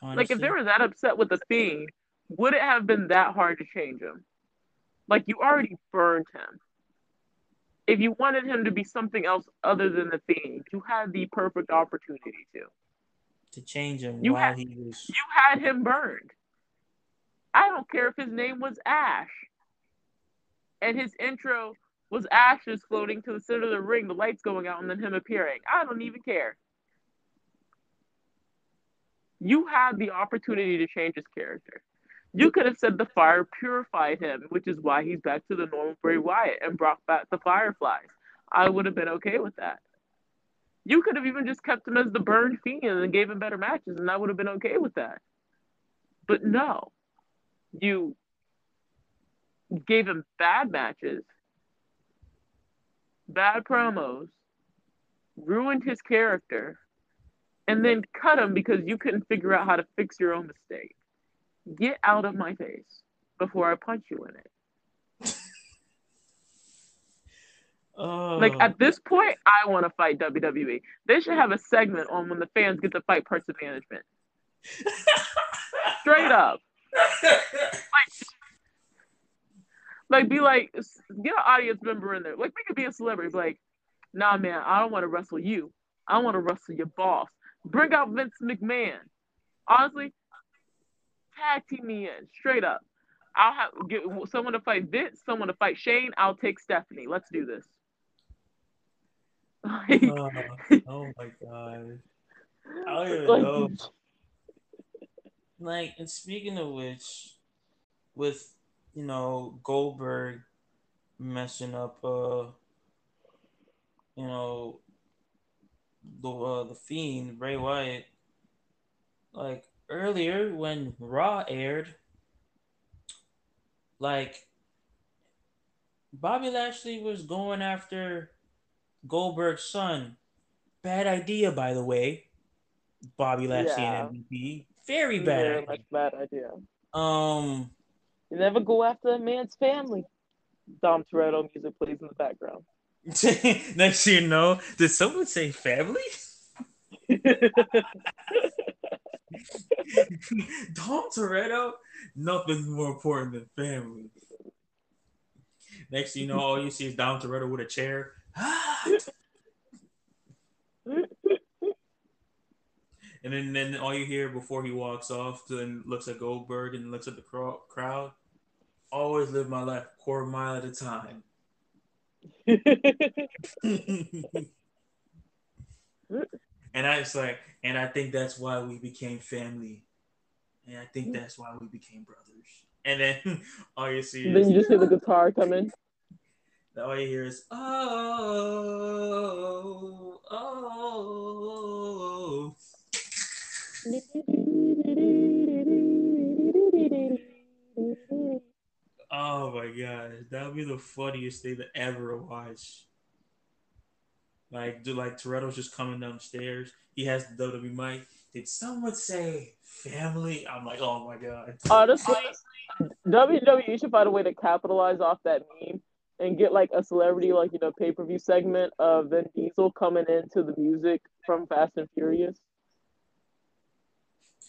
Like if they were that upset with the Fiend, would it have been that hard to change him? Like you already burned him. If you wanted him to be something else other than the Fiend, you had the perfect opportunity to. to change him You while had- he was You had him burned. I don't care if his name was Ash. And his intro was ashes floating to the center of the ring, the lights going out, and then him appearing. I don't even care. You had the opportunity to change his character. You could have said the fire purified him, which is why he's back to the normal Bray Wyatt and brought back the fireflies. I would have been okay with that. You could have even just kept him as the burned fiend and gave him better matches, and I would have been okay with that. But no, you gave him bad matches, bad promos, ruined his character, and then cut him because you couldn't figure out how to fix your own mistake. Get out of my face before I punch you in it. oh Like at this point, I want to fight WWE. They should have a segment on when the fans get to fight parts of management. Straight up. Like like, be like get an audience member in there. Like make it be a celebrity. Be like, nah man, I don't want to wrestle you. I want to wrestle your boss. Bring out Vince McMahon. Honestly, tag team me in straight up. I'll have get someone to fight Vince, someone to fight Shane. I'll take Stephanie. Let's do this. Like, oh, oh my god I don't even like, know. like and speaking of which with you know goldberg messing up uh you know the uh, the fiend Bray Wyatt like earlier when Raw aired like Bobby Lashley was going after Goldberg's son bad idea by the way Bobby Lashley Yeah. and MVP very bad very idea. much bad idea. um You never go after a man's family. Dom Toretto music plays in the background. Next thing you know, did someone say family? Dom Toretto, nothing's more important than family. Next you know, all you see is Dom Toretto with a chair. and then, then all you hear before he walks off, then looks at Goldberg and looks at the cro- crowd. Always live my life quarter mile at a time. and I was like, and I think that's why we became family. And I think that's why we became brothers. And then all you see then you just hear the guitar coming. in. all you hear is oh, oh oh oh my god that would be the funniest thing to ever watch. Like do like Toretto's just coming downstairs. He has the WWE mic. Did someone say family? I'm like, oh my god. Honestly, WWE should find a way to capitalize off that meme and get like a celebrity, like you know, pay per view segment of Vin Diesel coming into the music from Fast and Furious.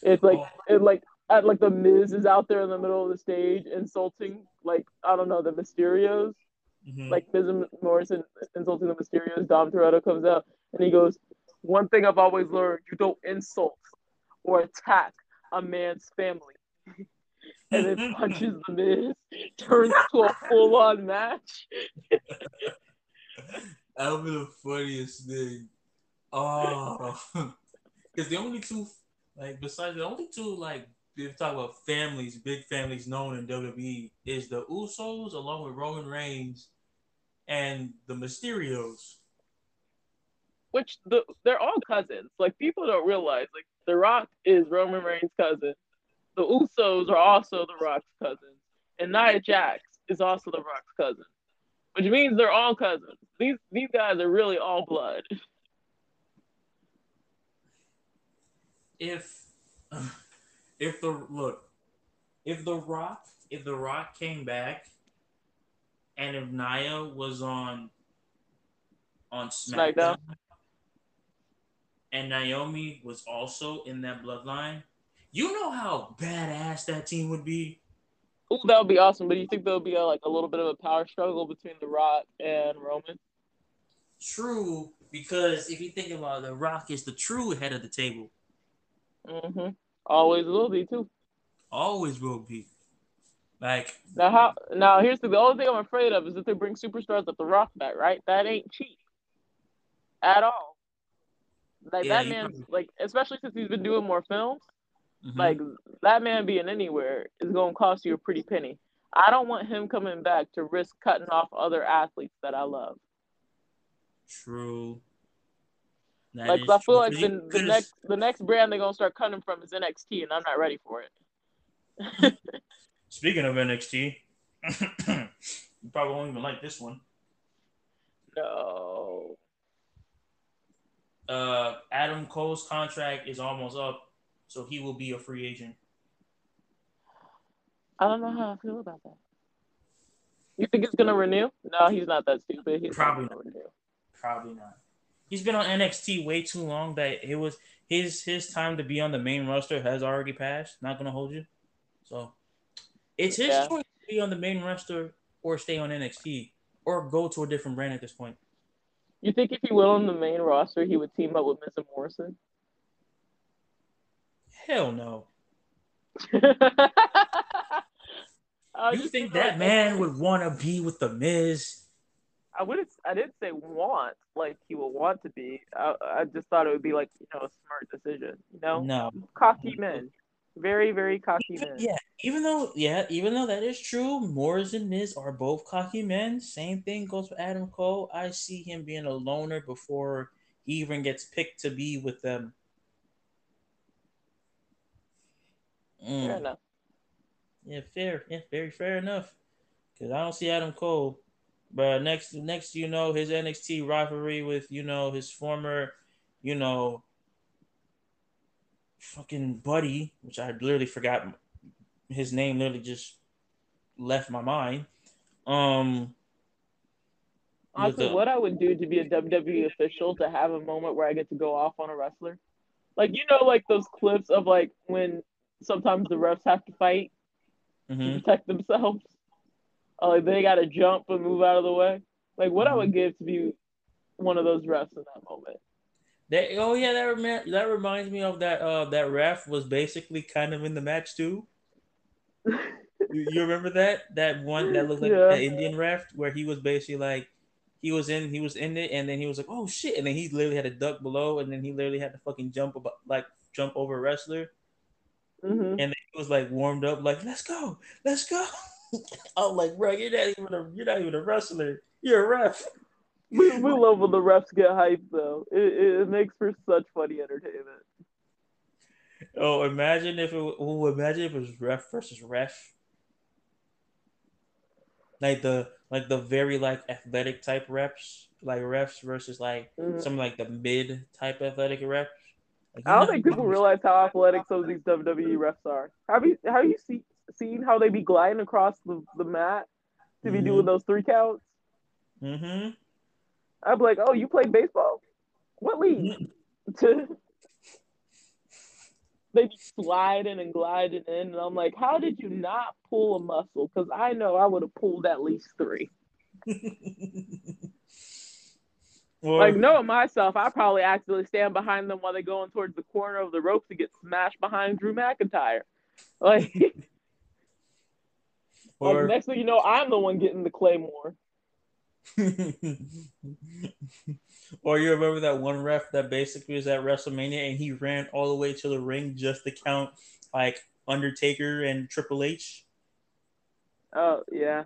It's like oh. it like at like the Miz is out there in the middle of the stage insulting like I don't know the Mysterios, Mhm. like Miz Morrison insulting the Mysterios. Dom Toretto comes out and he goes, "One thing I've always learned: you don't insult or attack a man's family." and then punches the Miz, turns to a full on match. That would be the funniest thing. Oh, because the only two, like, besides the only two, like, if you talk about families, big families known in WWE, is the Usos along with Roman Reigns and the Mysterios. Which the they're all cousins. Like people don't realize, like The Rock is Roman Reigns' cousin. The Usos are also The Rock's cousins, and Nia Jax is also The Rock's cousin, which means they're all cousins. These these guys are really all blood. If if the look, if the Rock, if the Rock came back, and if Nia was on on SmackDown, SmackDown, and Naomi was also in that bloodline, you know how badass that team would be. Ooh, that would be awesome. But do you think there'll be a, like a little bit of a power struggle between The Rock and Roman? True, because if you think about it, The Rock is the true head of the table. Mm-hmm. Always will be too. Always will be. Like now, how now? Here's the, the only thing I'm afraid of is if they bring superstars like The Rock back, right? That ain't cheap at all. Like yeah, that man, probably... like especially since he's been doing more films, mm-hmm. like that man being anywhere is gonna cost you a pretty penny. I don't want him coming back to risk cutting off other athletes that I love. True. That like I feel like the, the next the next brand they're gonna start cutting from is NXT, and I'm not ready for it. Speaking of NXT, you probably won't even like this one. No. Uh, Adam Cole's contract is almost up, so he will be a free agent. I don't know how I feel about that. You think it's gonna renew? No, he's not that stupid. He's probably not. Renew. Probably not he's been on NXT way too long that it was his his time to be on the main roster has already passed. Not gonna hold you. So it's his yeah. choice to be on the main roster or stay on NXT or go to a different brand at this point. You think if he went on the main roster, he would team up with Miz and Morrison? Hell no. you think that man would want to be with the Miz? I wouldn't. I didn't say want like he will want to be. I, I just thought it would be like you know a smart decision. You know, no cocky men, very very cocky men. Yeah, even though yeah, even though that is true, Morris and Miz are both cocky men. Same thing goes for Adam Cole. I see him being a loner before he even gets picked to be with them. Mm. Fair enough. Yeah, fair. Yeah, very fair enough. Because I don't see Adam Cole but next, next, you know, his NXT rivalry with you know his former, you know, fucking buddy, which I literally forgot his name. Literally just left my mind. Um. Honestly, the, what I would do to be a WWE official to have a moment where I get to go off on a wrestler, like you know, like those clips of like when sometimes the refs have to fight mm-hmm. to protect themselves oh, like they got to jump and move out of the way. Like what I would mm-hmm. give to be one of those refs in that moment. Oh yeah, that rem- that reminds me of that uh that ref was basically kind of in the match too. you, you, remember that that one that looked like yeah. the Indian ref where he was basically like he was in he was in it and then he was like oh shit and then he literally had a duck below and then he literally had to fucking jump about like jump over a wrestler. Mm-hmm. And then he was like warmed up like let's go let's go. I'm like, bro, you're not even a you're not even a wrestler. You're a ref. We, we love when the refs get hyped though. It, it, makes for such funny entertainment. Oh, imagine if it. Oh, imagine if it was ref versus ref. Like the like the very like athletic type reps, like refs versus like mm-hmm. some like the mid type athletic reps. Like, I don't think people realize how athletic some of these WWE refs are. Have you have you seen seen how they be gliding across the, the mat to be mm-hmm. doing those three counts? Mm-hmm. I'd be like, oh, you play baseball? What league? Mm-hmm. they be sliding and gliding in, and I'm like, how did you not pull a muscle? Because I know I would have pulled at least three. Well, like knowing myself, I probably accidentally stand behind them while they're going towards the corner of the rope to get smashed behind Drew McIntyre. Like or, like next thing you know, I'm the one getting the claymore. or you remember that one ref that basically was at WrestleMania and he ran all the way to the ring just to count like Undertaker and Triple H? Oh yeah.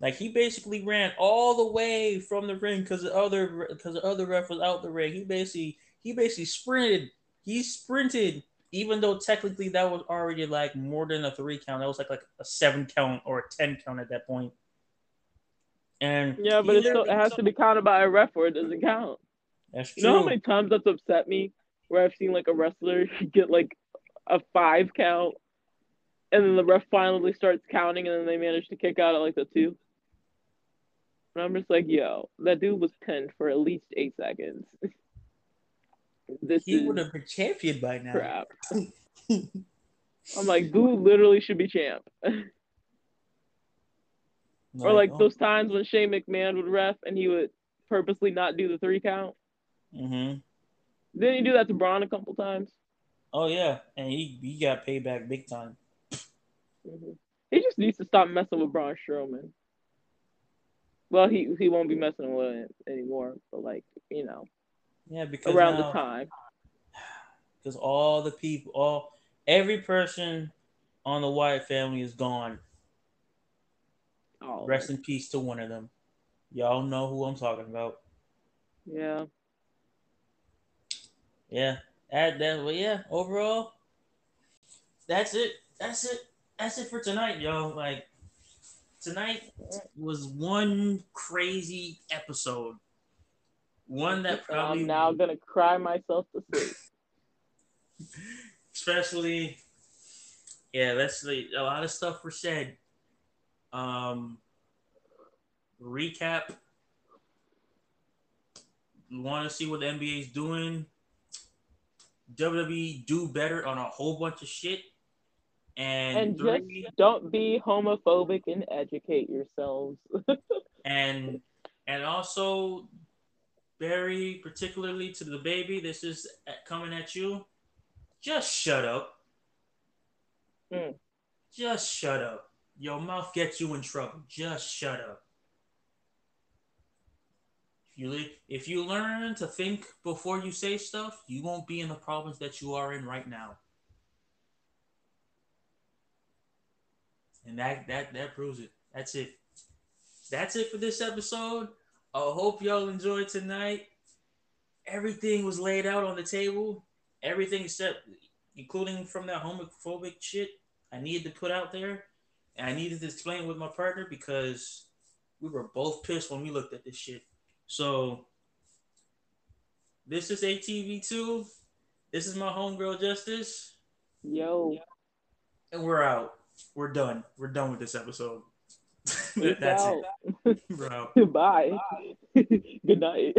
Like he basically ran all the way from the ring because the other because the other ref was out the ring. He basically he basically sprinted. He sprinted, even though technically that was already like more than a three count. That was like like a seven count or a ten count at that point. And yeah, but it still it has to be counted by a ref or it doesn't count. That's true. You know how many times that's upset me where I've seen like a wrestler get like a five count and then the ref finally starts counting and then they manage to kick out at like the two. And I'm just like, yo, that dude was pinned for at least eight seconds. this he would have been champion by now. Crap. I'm like, dude literally should be champ. Or like oh. those times when Shane McMahon would ref and he would purposely not do the three count. Mm-hmm. Didn't he do that to Braun a couple times? Oh yeah, and he he got paid back big time. Mm-hmm. He just needs to stop messing with Braun Strowman. Well, he he won't be messing with it anymore. But like you know, yeah, because around now, the time, because all the people, all every person on the Wyatt family is gone. Oh, Rest in peace to one of them. Y'all know who I'm talking about. Yeah. Yeah. Add that. Well, yeah. Overall, that's it. That's it. That's it for tonight, yo. Like tonight was one crazy episode. One that probably I'm now gonna cry myself to sleep. Especially, yeah, that's the a lot of stuff were said. Um, recap. You want to see what the NBA is doing. WWE do better on a whole bunch of shit. And, and three, just don't be homophobic and educate yourselves. and and also very particularly to DaBaby, this is coming at you. Just shut up. Mm. Just shut up. Your mouth gets you in trouble. Just shut up. If you if you learn to think before you say stuff, you won't be in the problems that you are in right now. And that that that proves it. That's it. That's it for this episode. I hope y'all enjoyed tonight. Everything was laid out on the table. Everything except including from that homophobic shit I needed to put out there. And I needed to explain with my partner because we were both pissed when we looked at this shit. So this is ATV2. This is my homegirl Justice. Yo. And we're out we're done. We're done with this episode. That's out. it. Bro. Bye. Good night.